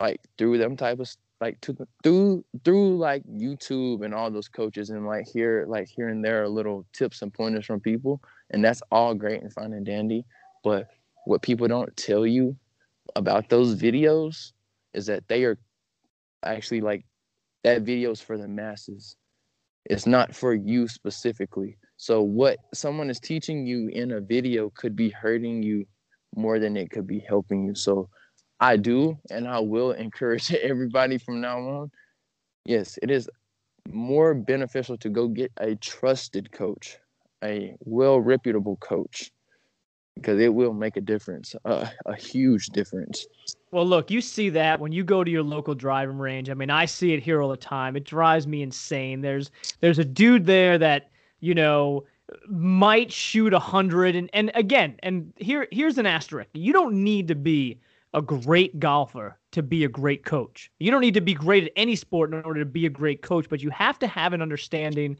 like through them type of like to, through through like YouTube and all those coaches and like here like here and there are little tips and pointers from people and that's all great and fine and dandy but what people don't tell you about those videos is that they are actually like that video is for the masses. It's not for you specifically. So what someone is teaching you in a video could be hurting you more than it could be helping you. So I do and I will encourage everybody from now on. Yes, it is more beneficial to go get a trusted coach, a well reputable coach because it will make a difference, uh, a huge difference. Well, look, you see that when you go to your local driving range. I mean, I see it here all the time. It drives me insane. There's there's a dude there that you know might shoot a hundred, and and again, and here here's an asterisk. You don't need to be a great golfer to be a great coach. You don't need to be great at any sport in order to be a great coach, but you have to have an understanding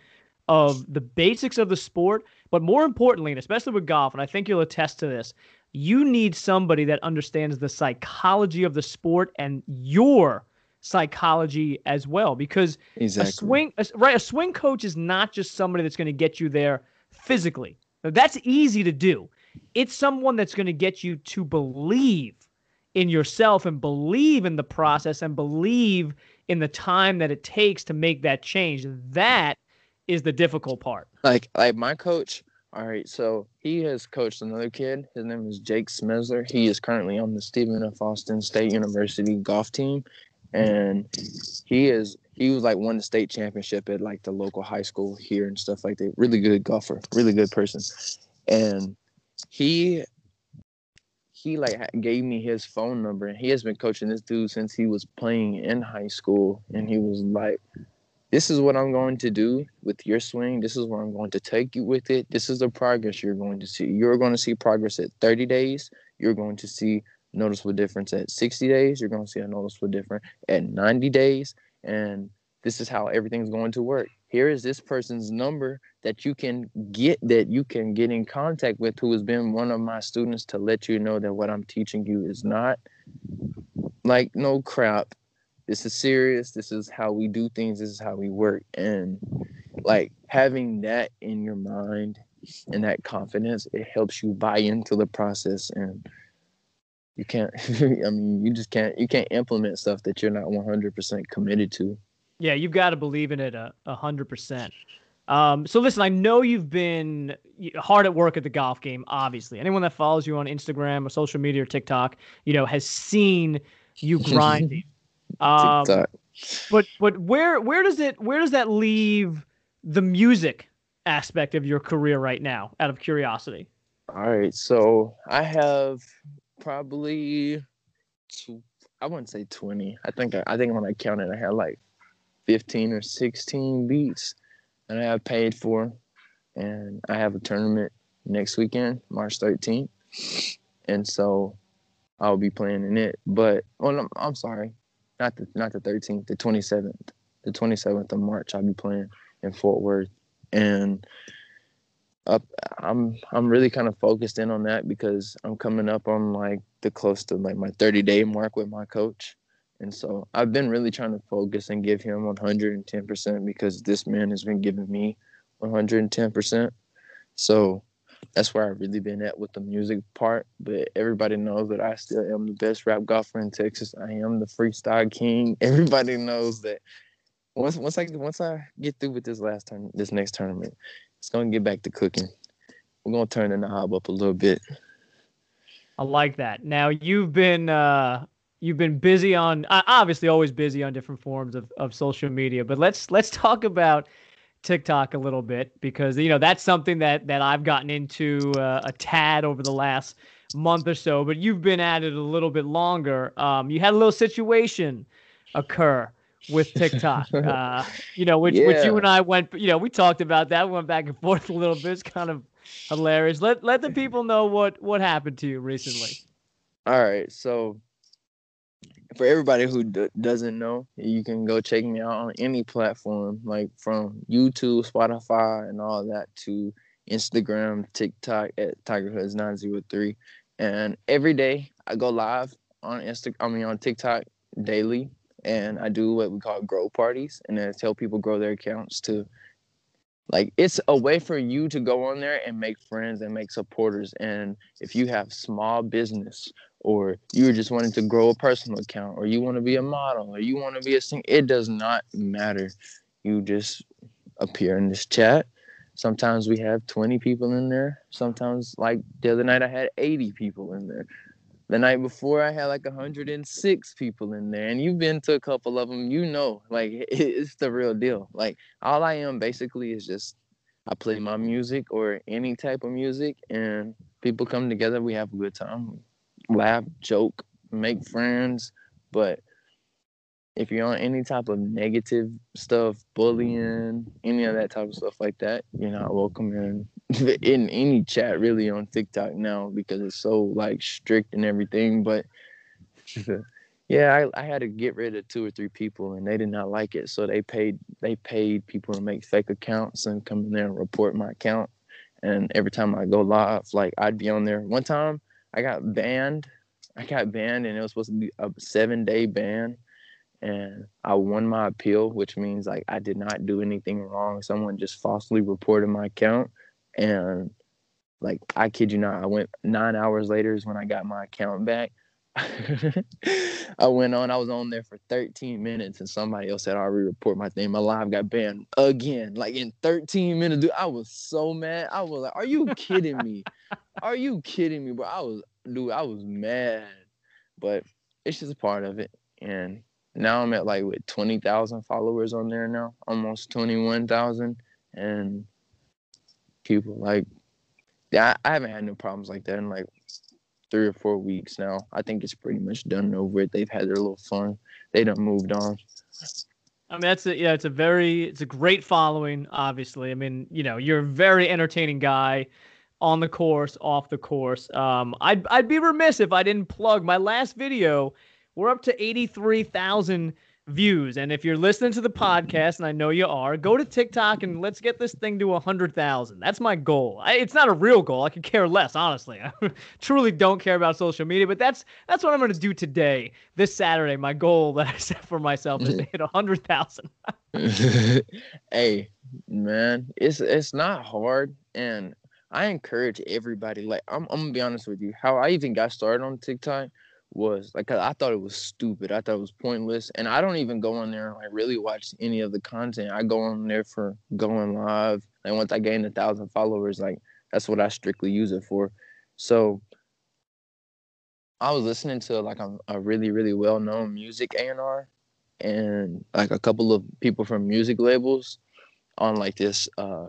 of the basics of the sport. But more importantly, and especially with golf, and I think you'll attest to this, you need somebody that understands the psychology of the sport and your psychology as well. Because Exactly. a swing, a, right? A swing coach is not just somebody that's going to get you there physically. Now, that's easy to do. It's someone that's going to get you to believe in yourself and believe in the process and believe in the time that it takes to make that change. That is the difficult part. like like my coach all right so he has coached another kid. His name is jake smesler he is currently on the stephen f. Austin state university golf team. And he is he was like won the state championship at like the local high school here and stuff like that. Really good golfer really good person. And he he like gave me his phone number. And he has been coaching this dude since he was playing in high school. And he was like this is what I'm going to do with your swing. This is where I'm going to take you with it. This is the progress you're going to see. You're going to see progress at 30 days. You're going to see noticeable difference at 60 days. You're going to see a noticeable difference at 90 days. And this is how everything's going to work. Here is this person's number that you can get that you can get in contact with who has been one of my students to let you know that what I'm teaching you is not like no crap this is serious this is how we do things this is how we work and like having that in your mind and that confidence it helps you buy into the process and you can't i mean you just can't you can't implement stuff that you're not 100% committed to Yeah, you've got to believe in it a hundred percent. Um, so listen, I know you've been hard at work at the golf game. Obviously, anyone that follows you on Instagram or social media or TikTok, you know, has seen you grinding. Um, but but where where does it where does that leave the music aspect of your career right now? Out of curiosity. all right so i have probably two, i wouldn't say 20 i think I, I think when i counted i had like 15 or 16 beats that i have paid for. And i have a tournament next weekend march 13th and so i'll be playing in it. But well i'm, I'm sorry not the not the 13th the 27th the 27th of march i'll be playing in fort worth. And up i'm i'm really kind of focused in on that because i'm coming up on like the close to like my 30 day mark with my coach. And so i've been really trying to focus and give him 110% because this man has been giving me 110% so that's where i've really been at with the music part but everybody knows that i still am the best rap golfer in texas i am the freestyle king everybody knows that once once i once i get through with this last turn this next tournament it's gonna get back to cooking. We're gonna turn the knob up a little bit. I like that. Now you've been uh, you've been busy on obviously always busy on different forms of, of social media, but let's let's talk about TikTok a little bit because you know that's something that that I've gotten into uh, a tad over the last month or so. But you've been at it a little bit longer. Um, you had a little situation occur with TikTok, uh, you know, which which you and I went, you know, we talked about that, we went back and forth a little bit. It's kind of hilarious. Let let the people know what what happened to you recently. All right, so for everybody who d- doesn't know, you can go check me out on any platform, like from YouTube, Spotify, and all that to Instagram, TikTok at TigerHoods903. And every day I go live on Insta. I mean on TikTok daily, and I do what we call grow parties, and then tell people grow their accounts to like it's a way for you to go on there and make friends and make supporters. And if you have small business or you're just wanting to grow a personal account or you want to be a model or you want to be a singer, it does not matter. You just appear in this chat. Sometimes we have 20 people in there. Sometimes, like the other night, I had 80 people in there. The night before, I had like 106 people in there. And you've been to a couple of them, you know, like it's the real deal. Like all I am basically is just I play my music or any type of music, and people come together. We have a good time, laugh, joke, make friends. But if you're on any type of negative stuff, bullying, any of that type of stuff like that, you're not welcome in in any chat really on TikTok now because it's so like strict and everything. But yeah, I, I had to get rid of two or three people and they did not like it. So they paid they paid people to make fake accounts and come in there and report my account. And every time I go live, like I'd be on there. One time I got banned. I got banned and it was supposed to be a seven day ban. And I won my appeal, which means like I did not do anything wrong. Someone just falsely reported my account. And like I kid you not, I went nine hours later is when I got my account back I went on. I was on there for 13 minutes, and somebody else "I already report my thing. My live got banned again." Like in 13 minutes, dude. I was so mad. I was like, "Are you kidding me? Are you kidding me, bro?" I was, dude. I was mad, but it's just a part of it. And now I'm at like with 20,000 followers on there now, almost 21,000, and people like, yeah, I haven't had no problems like that in like three or four weeks now. I think it's pretty much done over it. They've had their little fun. They done moved on. I mean, that's a, yeah, it's a very, it's a great following. Obviously, I mean, you know, you're a very entertaining guy on the course, off the course. Um, I'd I'd be remiss if I didn't plug my last video. We're up to eighty three thousand views. And if you're listening to the podcast, and I know you are, go to TikTok and let's get this thing to 100,000. That's my goal. I, it's not a real goal. I could care less, honestly. I truly don't care about social media, but that's that's what I'm going to do today, this Saturday. My goal that I set for myself is to hit 100,000. hey, man, it's it's not hard and I encourage everybody like I'm I'm to be honest with you. How I even got started on TikTok was like I thought it was stupid. I thought it was pointless, and I don't even go on there and like really watch any of the content. I go on there for going live. And once I gain a thousand followers, like that's what I strictly use it for. So I was listening to like a, a really really well known music A and R, and like a couple of people from music labels on like this uh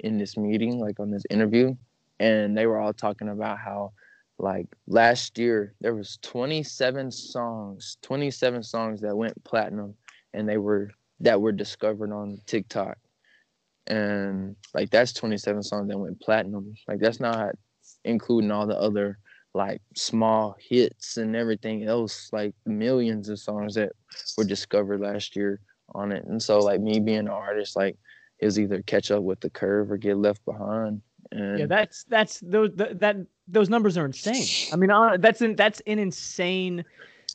in this meeting, like on this interview, and they were all talking about how like last year there was 27 songs 27 songs that went platinum and they were that were discovered on tiktok. And like that's 27 songs that went platinum. Like that's not including all the other like small hits and everything else like millions of songs that were discovered last year on it. And so like me being an artist like is either catch up with the curve or get left behind and yeah that's that's those that those numbers are insane. I mean, uh, that's an, that's an insane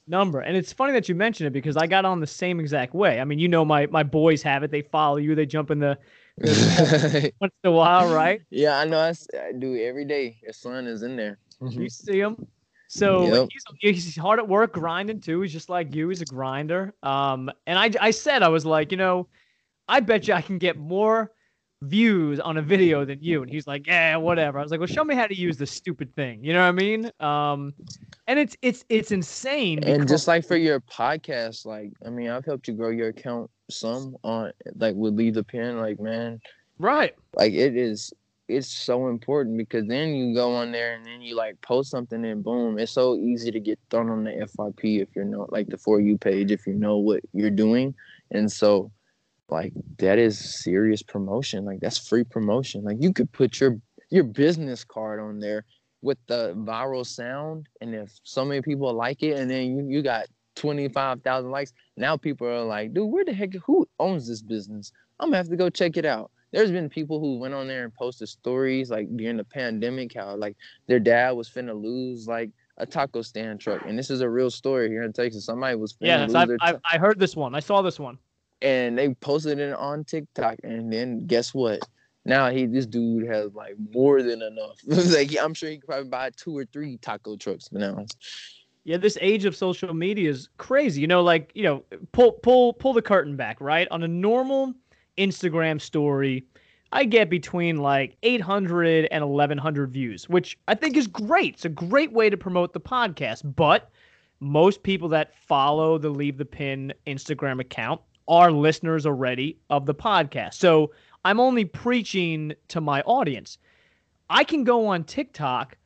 number. And it's funny that you mention it because I got on the same exact way. I mean, you know, my my boys have it. They follow you. They jump in the, once in a while, right? Yeah, I know. I, I do every day. Your son is in there. you see him. So yep. he's, he's hard at work, grinding too. He's just like you. He's a grinder. Um, and I I said I was like, you know, I bet you I can get more views on a video than you. And he's like, yeah, whatever. I was like, well, show me how to use this stupid thing. You know what I mean? Um, and it's it's it's insane. Because- and just like for your podcast, like I mean, I've helped you grow your account some on like with Leave the Pin, like man, right? Like it is. It's so important because then you go on there and then you like post something and boom, it's so easy to get thrown on the FYP if you're not like the for you page if you know what you're doing, and so like that is serious promotion like that's free promotion. Like you could put your your business card on there with the viral sound and if so many people like it and then you, you got 25,000 likes now people are like dude where the heck who owns this business? I'm gonna have to go check it out. There's been people who went on there and posted stories like during the pandemic how like their dad was finna lose like a taco stand truck and this is a real story here in texas. Somebody was yeah I, I heard this one. I saw this one and they posted it on TikTok. And then guess what? Now he this dude has like more than enough. like I'm sure he could probably buy two or three taco trucks now. Yeah, this age of social media is crazy. You know, like you know, pull pull pull the curtain back, right? On a normal Instagram story, I get between like 800 and 1100 views, which I think is great. It's a great way to promote the podcast. But most people that follow the Leave the Pin Instagram account are listeners already of the podcast. So I'm only preaching to my audience. I can go on TikTok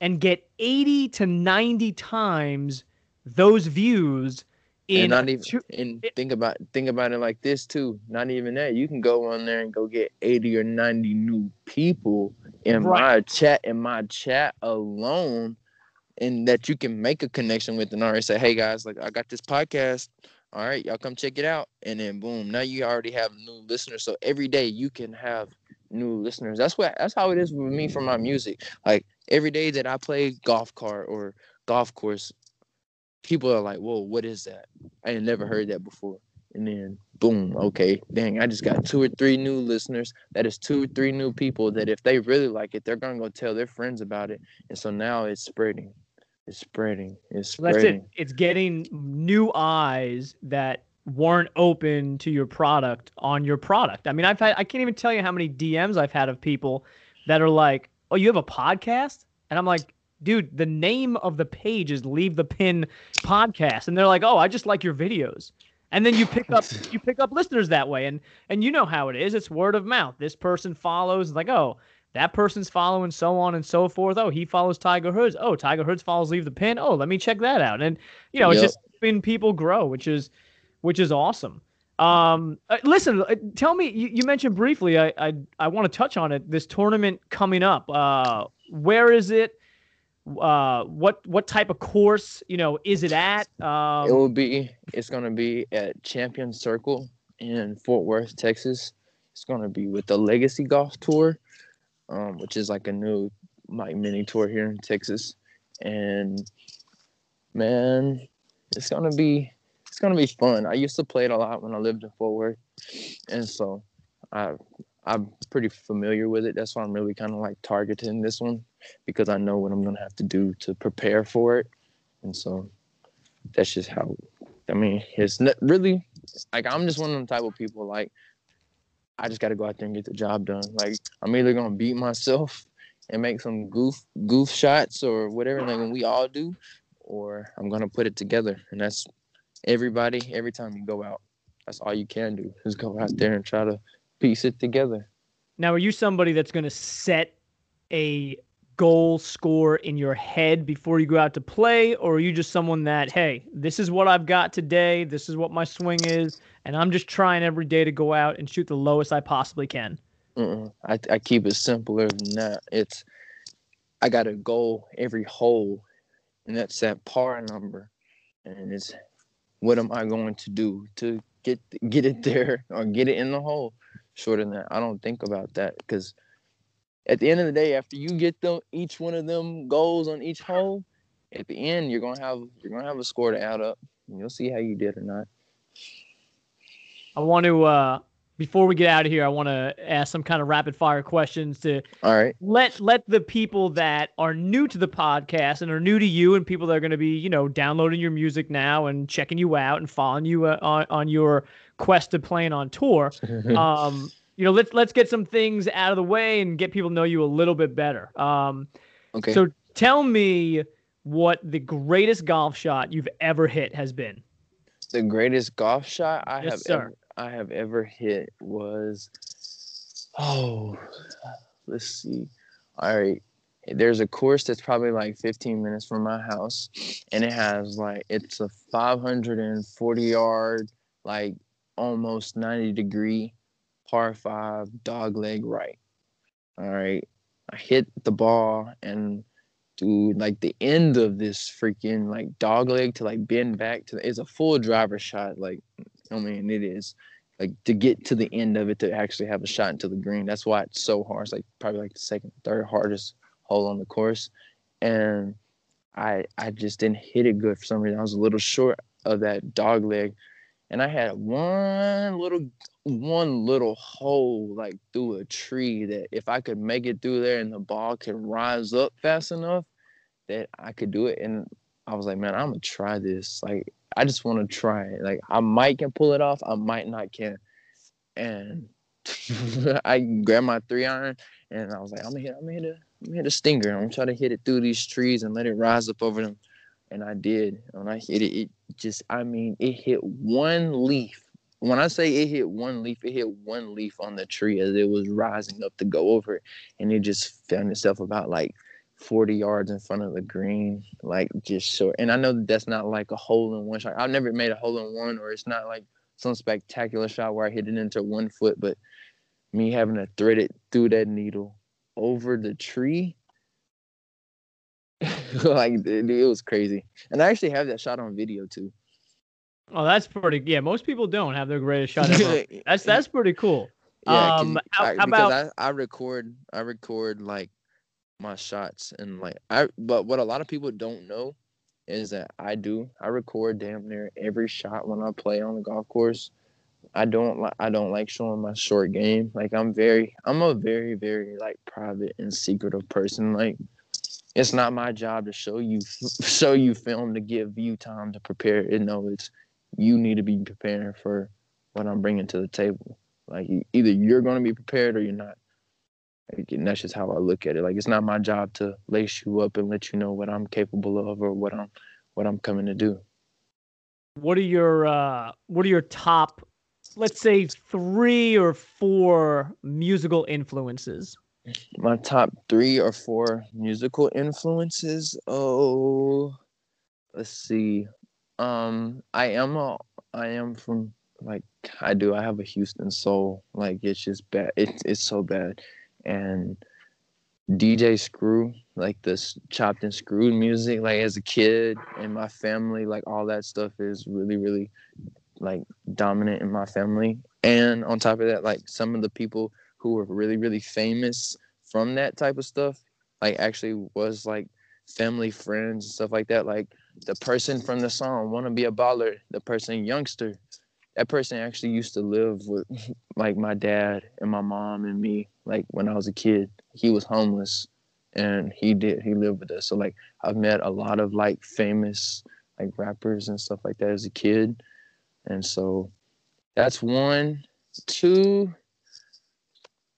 and get 80 to 90 times those views in and not even two- and it- think about think about it like this too. Not even that. You can go on there and go get 80 or 90 new people in Right. my chat in my chat alone and that you can make a connection with and already say, hey guys, like I got this podcast. All right, y'all come check it out. And then boom, now you already have new listeners. So every day you can have new listeners. That's what that's how it is with me for my music. Like every day that I play golf cart or golf course, people are like, Whoa, what is that? I had never heard that before. And then boom, okay, dang, I just got two or three new listeners. That is two or three new people that if they really like it, they're gonna go tell their friends about it. And so now it's spreading. It's spreading. It's So that's spreading. it. It's getting new eyes that weren't open to your product on your product. I mean, I've had I can't even tell you how many DMs I've had of people that are like, "Oh, you have a podcast?" And I'm like, "Dude, the name of the page is Leave the Pin Podcast." And they're like, "Oh, I just like your videos." And then you pick up you pick up listeners that way and and you know how it is. It's word of mouth. This person follows like, "Oh, that person's following so on and so forth. Oh, he follows Tiger Hoods. Oh, Tiger Hoods follows Leave the Pin. Oh, let me check that out. And you know, it's just been people grow, which is which is awesome. Um, uh, listen, uh, tell me. You, you mentioned briefly. I I, I want to touch on it. This tournament coming up. Uh, where is it? Uh, what what type of course? You know, is it at? Um, it will be it's gonna be at Champion Circle in Fort Worth, Texas. It's gonna be with the Legacy Golf Tour, um, which is like a new like mini tour here in Texas. And man, it's gonna be it's gonna be fun. I used to play it a lot when I lived in Fort Worth, and so I I'm pretty familiar with it. That's why I'm really kind of like targeting this one because I know what I'm gonna have to do to prepare for it, and so that's just how. I mean, it's not really like I'm just one of them type of people. Like I just got to go out there and get the job done. Like I'm either gonna beat myself and make some goof goof shots or whatever, like we all do, or I'm gonna put it together. And that's everybody. Every time you go out, that's all you can do is go out there and try to piece it together. Now, are you somebody that's to set a goal score in your head before you go out to play, or are you just someone that, hey, this is what I've got today, this is what my swing is, and I'm just trying every day to go out and shoot the lowest I possibly can? I I keep it simpler than that. It's I got a goal every hole, and that's that par number, and it's what am I going to do to get get it there or get it in the hole. Shorter than that, I don't think about that because at the end of the day, after you get them each one of them goals on each hole, at the end you're gonna have you're gonna have a score to add up, and you'll see how you did or not. I want to, uh, before we get out of here, I want to ask some kind of rapid fire questions to All right. let let the people that are new to the podcast and are new to you and people that are going to be you know downloading your music now and checking you out and following you uh, on on your quest to playing on tour um you know let's let's get some things out of the way and get people to know you a little bit better um okay. so tell me what the greatest golf shot you've ever hit has been the greatest golf shot I Yes, have sir. ever I have ever hit was oh let's see. All right. There's a course that's probably like 15 minutes from my house and it has like it's a 540 yard like almost 90 degree par 5 dog leg right. All right. I hit the ball and dude, like the end of this freaking like dog leg to like bend back to it's a full driver shot. Like, I mean, it is like to get to the end of it to actually have a shot into the green. That's why it's so hard. It's like probably like the second, third hardest hole on the course, and I I just didn't hit it good for some reason. I was a little short of that dog leg, and I had one little one little hole like through a tree that if I could make it through there and the ball could rise up fast enough that I could do it. And I was like, man, I'm gonna try this. Like, I just want to try it. Like, I might can pull it off, I might not can. And I grabbed my three iron and I was like, I'm gonna hit, I'm gonna hit a, I'm gonna hit a stinger. I'm gonna try to hit it through these trees and let it rise up over them. And I did. When I hit it, it just, I mean, it hit one leaf, when I say it hit one leaf, it hit one leaf on the tree as it was rising up to go over it, and it just found itself about like 40 yards in front of the green, like just short. And I know that that's not like a hole in one shot. I've never made a hole in one, or it's not like some spectacular shot where I hit it into one foot, but me having to thread it through that needle over the tree, like it, it was crazy. And I actually have that shot on video too. Oh, that's pretty. Yeah, most people don't have their greatest shot ever. that's that's pretty cool. Yeah, Um, how- I, how because about- I, I record I record like my shots and like I but what a lot of people don't know is that I do I record damn near every shot when I play on the golf course. I don't like I don't like showing my short game. Like I'm very I'm a very very like private and secretive person. Like it's not my job to show you show you film to give you time to prepare. You know, it's you need to be preparing for what I'm bringing to the table. Like either you're going to be prepared or you're not. Like, and that's just how I look at it. Like it's not my job to lace you up and let you know what I'm capable of or what I'm what I'm coming to do. what are your uh what are your top let's say three or four musical influences My top three or four musical influences. Oh, let's see. Um, I am a I am from like I do. I have a Houston soul. Like it's just bad. It's it's so bad, and DJ Screw, like this chopped and screwed music, like as a kid and my family, like all that stuff is really, really like dominant in my family. And on top of that, like some of the people who were really, really famous from that type of stuff, like actually was like family friends and stuff like that. Like the person from the song "Wanna Be a Baller," the person Yungstar, that person actually used to live with like my dad and my mom and me. Like when I was a kid, he was homeless, and he did he lived with us. So like I've met a lot of like famous like rappers and stuff like that as a kid, and so that's one. Two.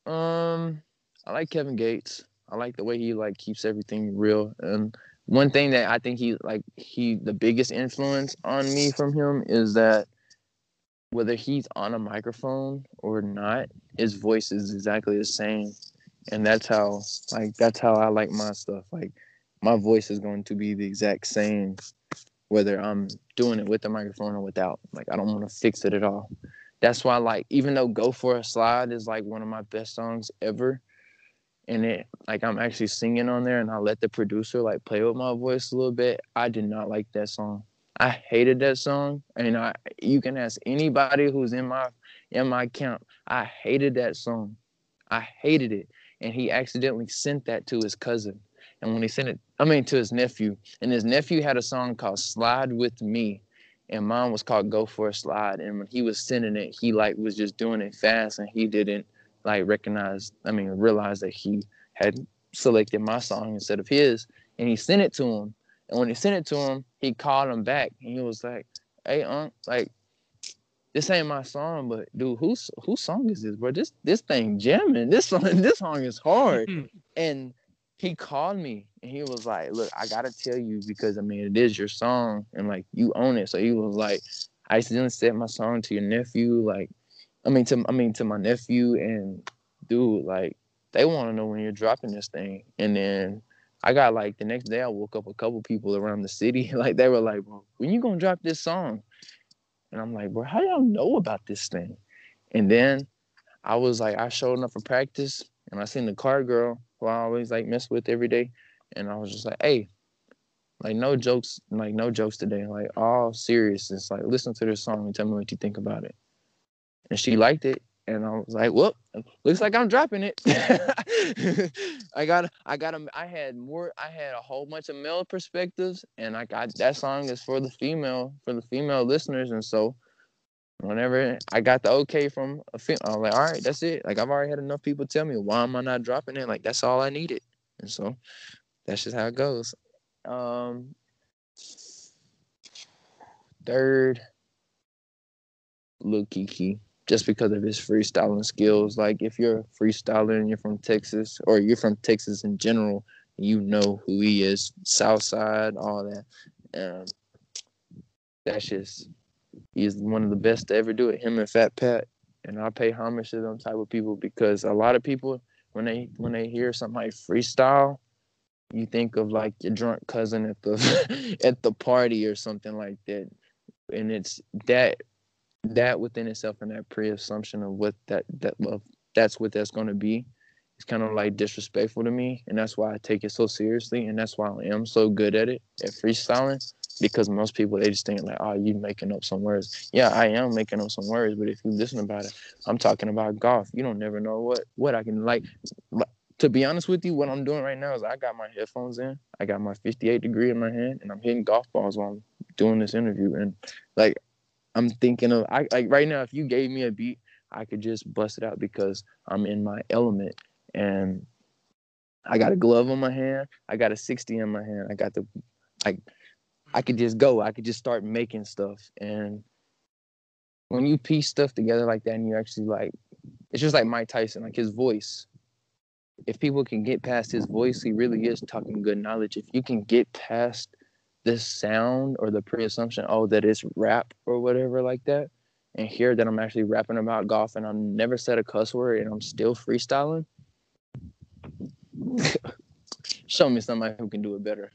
Um, I like Kevin Gates. I like the way he like keeps everything real. And one thing that I think he like he the biggest influence on me from him is that whether he's on a microphone or not, his voice is exactly the same. And that's how like that's how I like my stuff. Like my voice is going to be the exact same whether I'm doing it with the microphone or without. Like I don't want to fix it at all. That's why like even though Go for a Slide is like one of my best songs ever, and it like I'm actually singing on there and I let the producer like play with my voice a little bit. I did not like that song. I hated that song. And I you can ask anybody who's in my in my camp. I hated that song. I hated it. And he accidentally sent that to his cousin. And when he sent it, I mean to his nephew, and his nephew had a song called Slide With Me. And mine was called Go for a Slide. And when he was sending it, he like was just doing it fast and he didn't like recognize, I mean, realize that he had selected my song instead of his. And he sent it to him. And when he sent it to him, he called him back and he was like, Hey, Unc, like, this ain't my song, but dude, whose whose song is this, bro? This this thing jamming. This song, this song is hard. and he called me and he was like, Look, I gotta tell you because I mean it is your song and like you own it. So he was like, I accidentally sent my song to your nephew, like I mean to I mean to my nephew and dude, like they want to know when you're dropping this thing. And then I got like the next day I woke up a couple people around the city, like they were like, when you gonna drop this song? And I'm like, bro, how y'all know about this thing? And then I was like, I showed up for practice and I seen the car girl who I always like mess with every day. And I was just like, hey, like no jokes, like no jokes today. Like all seriousness. Like listen to this song and tell me what you think about it. And she liked it. And I was like, well, looks like I'm dropping it. I got I got a I had more I had a whole bunch of male perspectives and I got that song is for the female for the female listeners and so whenever I got the okay from a female, I was like, all right, that's it. Like I've already had enough people tell me why am I not dropping it? Like that's all I needed. And so that's just how it goes. Um third Lil Keke just because of his freestyling skills. Like if you're a freestyler and you're from Texas or you're from Texas in general, you know who he is. Southside, all that. Um, that's just He's one of the best to ever do it. Him and Fat Pat, and I pay homage to them type of people because a lot of people when they when they hear something like freestyle, you think of like your drunk cousin at the at the party or something like that, and it's that that within itself and that pre-assumption of what that that of that's what that's going to be it's kind of like disrespectful to me. And that's why i take it so seriously. And that's why i am so good at it at freestyling because most people they just think like oh you making up some words yeah i am making up some words but if you listen about it i'm talking about golf you don't never know what what i can like to be honest with you what i'm doing right now is i got my headphones in i got my 58 degree in my hand and i'm hitting golf balls while i'm doing this interview and like i'm thinking of i like right now if you gave me a beat i could just bust it out because i'm in my element and I got a glove on my hand. I got a 60 in my hand. I got the like I could just go. I could just start making stuff. And when you piece stuff together like that and you actually like it's just like Mike Tyson, like his voice. If people can get past his voice, he really is talking good knowledge. If you can get past this sound or the pre-assumption, oh, that it's rap or whatever like that, and hear that I'm actually rapping about golf and I've never said a cuss word and I'm still freestyling, show me somebody who can do it better.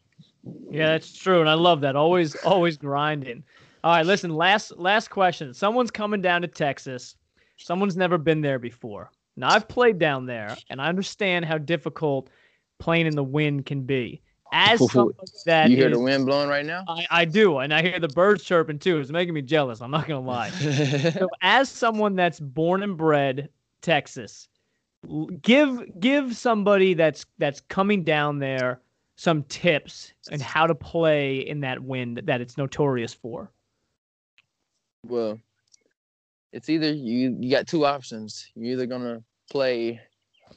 Yeah, that's true, and I love that. Always, always grinding. All right, listen. Last, last question. Someone's coming down to Texas. Someone's never been there before. Now I've played down there, and I understand how difficult playing in the wind can be. As someone that you hear is- the wind blowing right now? I, I do, and I hear the birds chirping too. It's making me jealous. I'm not gonna lie. so, as someone that's born and bred Texas, give give somebody that's that's coming down there some tips on how to play in that wind that it's notorious for. Well, it's either you you got two options. You're either gonna play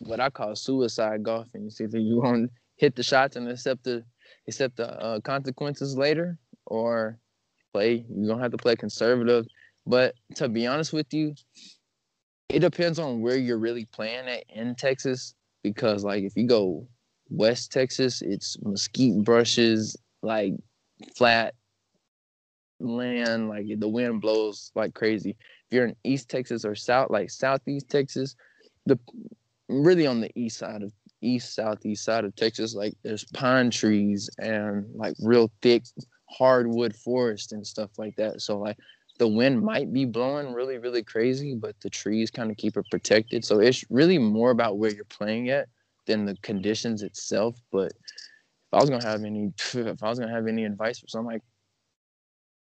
what I call suicide golfing. It's either you want to hit the shots and accept the accept the uh, consequences later, or play. You're gonna have to play conservative. But to be honest with you, it depends on where you're really playing at in Texas. Because like if you go West Texas, it's mesquite brushes, like flat land, like the wind blows like crazy. If you're in East Texas or South, like Southeast Texas, the really on the east side of east southeast side of Texas, like there's pine trees and like real thick hardwood forest and stuff like that. So like the wind might be blowing really really crazy, but the trees kind of keep it protected. So it's really more about where you're playing at than the conditions itself. But if I was gonna have any, if I was gonna have any advice for like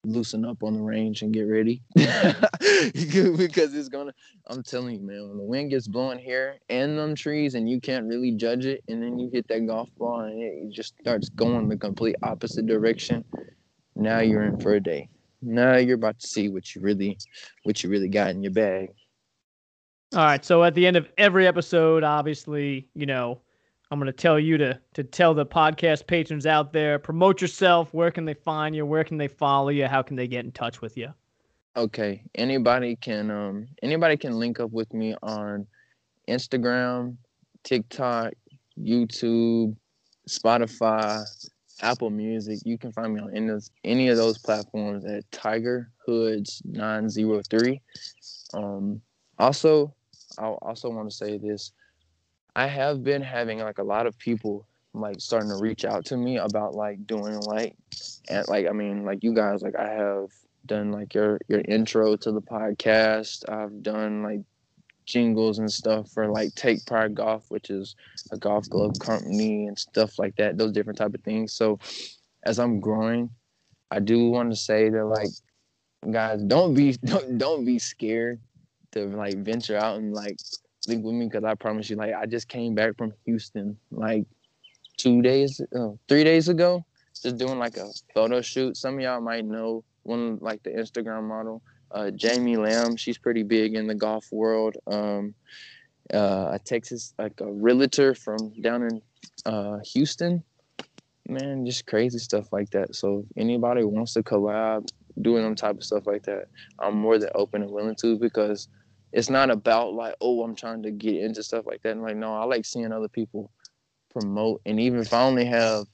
loosen up on the range and get ready because it's gonna i'm telling you man when the wind gets blowing here and them trees and you can't really judge it and then you hit that golf ball and it just starts going the complete opposite direction now you're in for a day now you're about to see what you really what you really got in your bag All right, so at the end of every episode, obviously, you know, I'm gonna tell you to to tell the podcast patrons out there, promote yourself. Where can they find you? Where can they follow you? How can they get in touch with you? okay anybody can um anybody can link up with me on instagram tiktok youtube spotify apple music you can find me on any of, any of those platforms at tiger hoods 903 um also i also want to say this i have been having like a lot of people like starting to reach out to me about like doing like and like i mean like you guys like i have done like your your intro to the podcast. I've done like jingles and stuff for like Take Pride Golf, which is a golf glove company and stuff like that. Those different type of things. So as I'm growing, I do want to say that like guys, don't be don't, don't be scared to like venture out and like link with me because I promise you, like I just came back from Houston like two days, uh, three days ago, just doing like a photo shoot. Some of y'all might know one like the Instagram model, uh, Jamie Lamb. She's pretty big in the golf world. Um, uh, a Texas like a realtor from down in uh, Houston. Man, just crazy stuff like that. So if anybody wants to collab, doing them type of stuff like that, I'm more than open and willing to because it's not about like, oh, I'm trying to get into stuff like that. And like, no, I like seeing other people promote. And even if I only have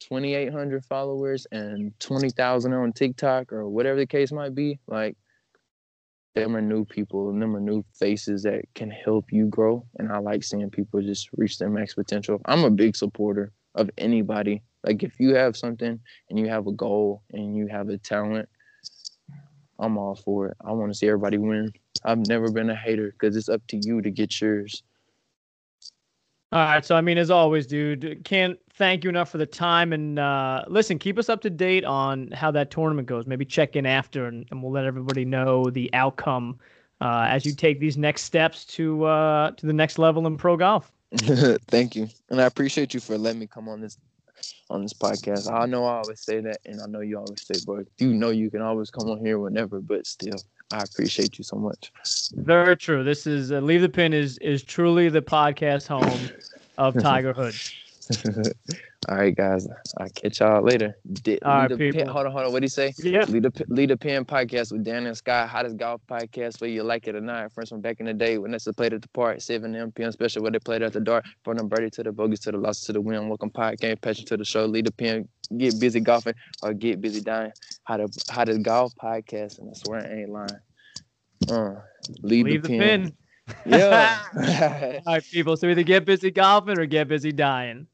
2,800 followers and 20,000 on TikTok or whatever the case might be, like them are new people and them are new faces that can help you grow. And I like seeing people just reach their max potential. I'm a big supporter of anybody. Like if you have something and you have a goal and you have a talent, I'm all for it. I want to see everybody win. I've never been a hater because it's up to you to get yours. All right. So, I mean, as always, dude, can't thank you enough for the time. And uh, listen, keep us up to date on how that tournament goes. Maybe check in after, and, and we'll let everybody know the outcome uh, as you take these next steps to uh, to the next level in pro golf. thank you, and I appreciate you for letting me come on this on this podcast. I know I always say that, and I know you always say, but you know you can always come on here whenever. But still, I appreciate you so much. Very true. This is uh, Leave the Pin is is truly the podcast home of Tiger Hood. All right, guys. I'll catch y'all later. All right, people. Pin, hold on, hold on. What do you say? Yeah. Lead the Lead the podcast with Dan and Scott, hottest golf podcast, whether you like it or not. Friends from back in the day when Nessa played at the park, 7 m.p.m. special where they played at the dark. From the birdie to the bogeys to the losses to the win. Welcome podcast, passion to the show. Leave the Pin, get busy golfing or get busy dying. How to hottest golf podcast, and I swear I ain't lying. Uh, leave, Leave the, the pin. pin. Yeah. All right, people. So either get busy golfing or get busy dying.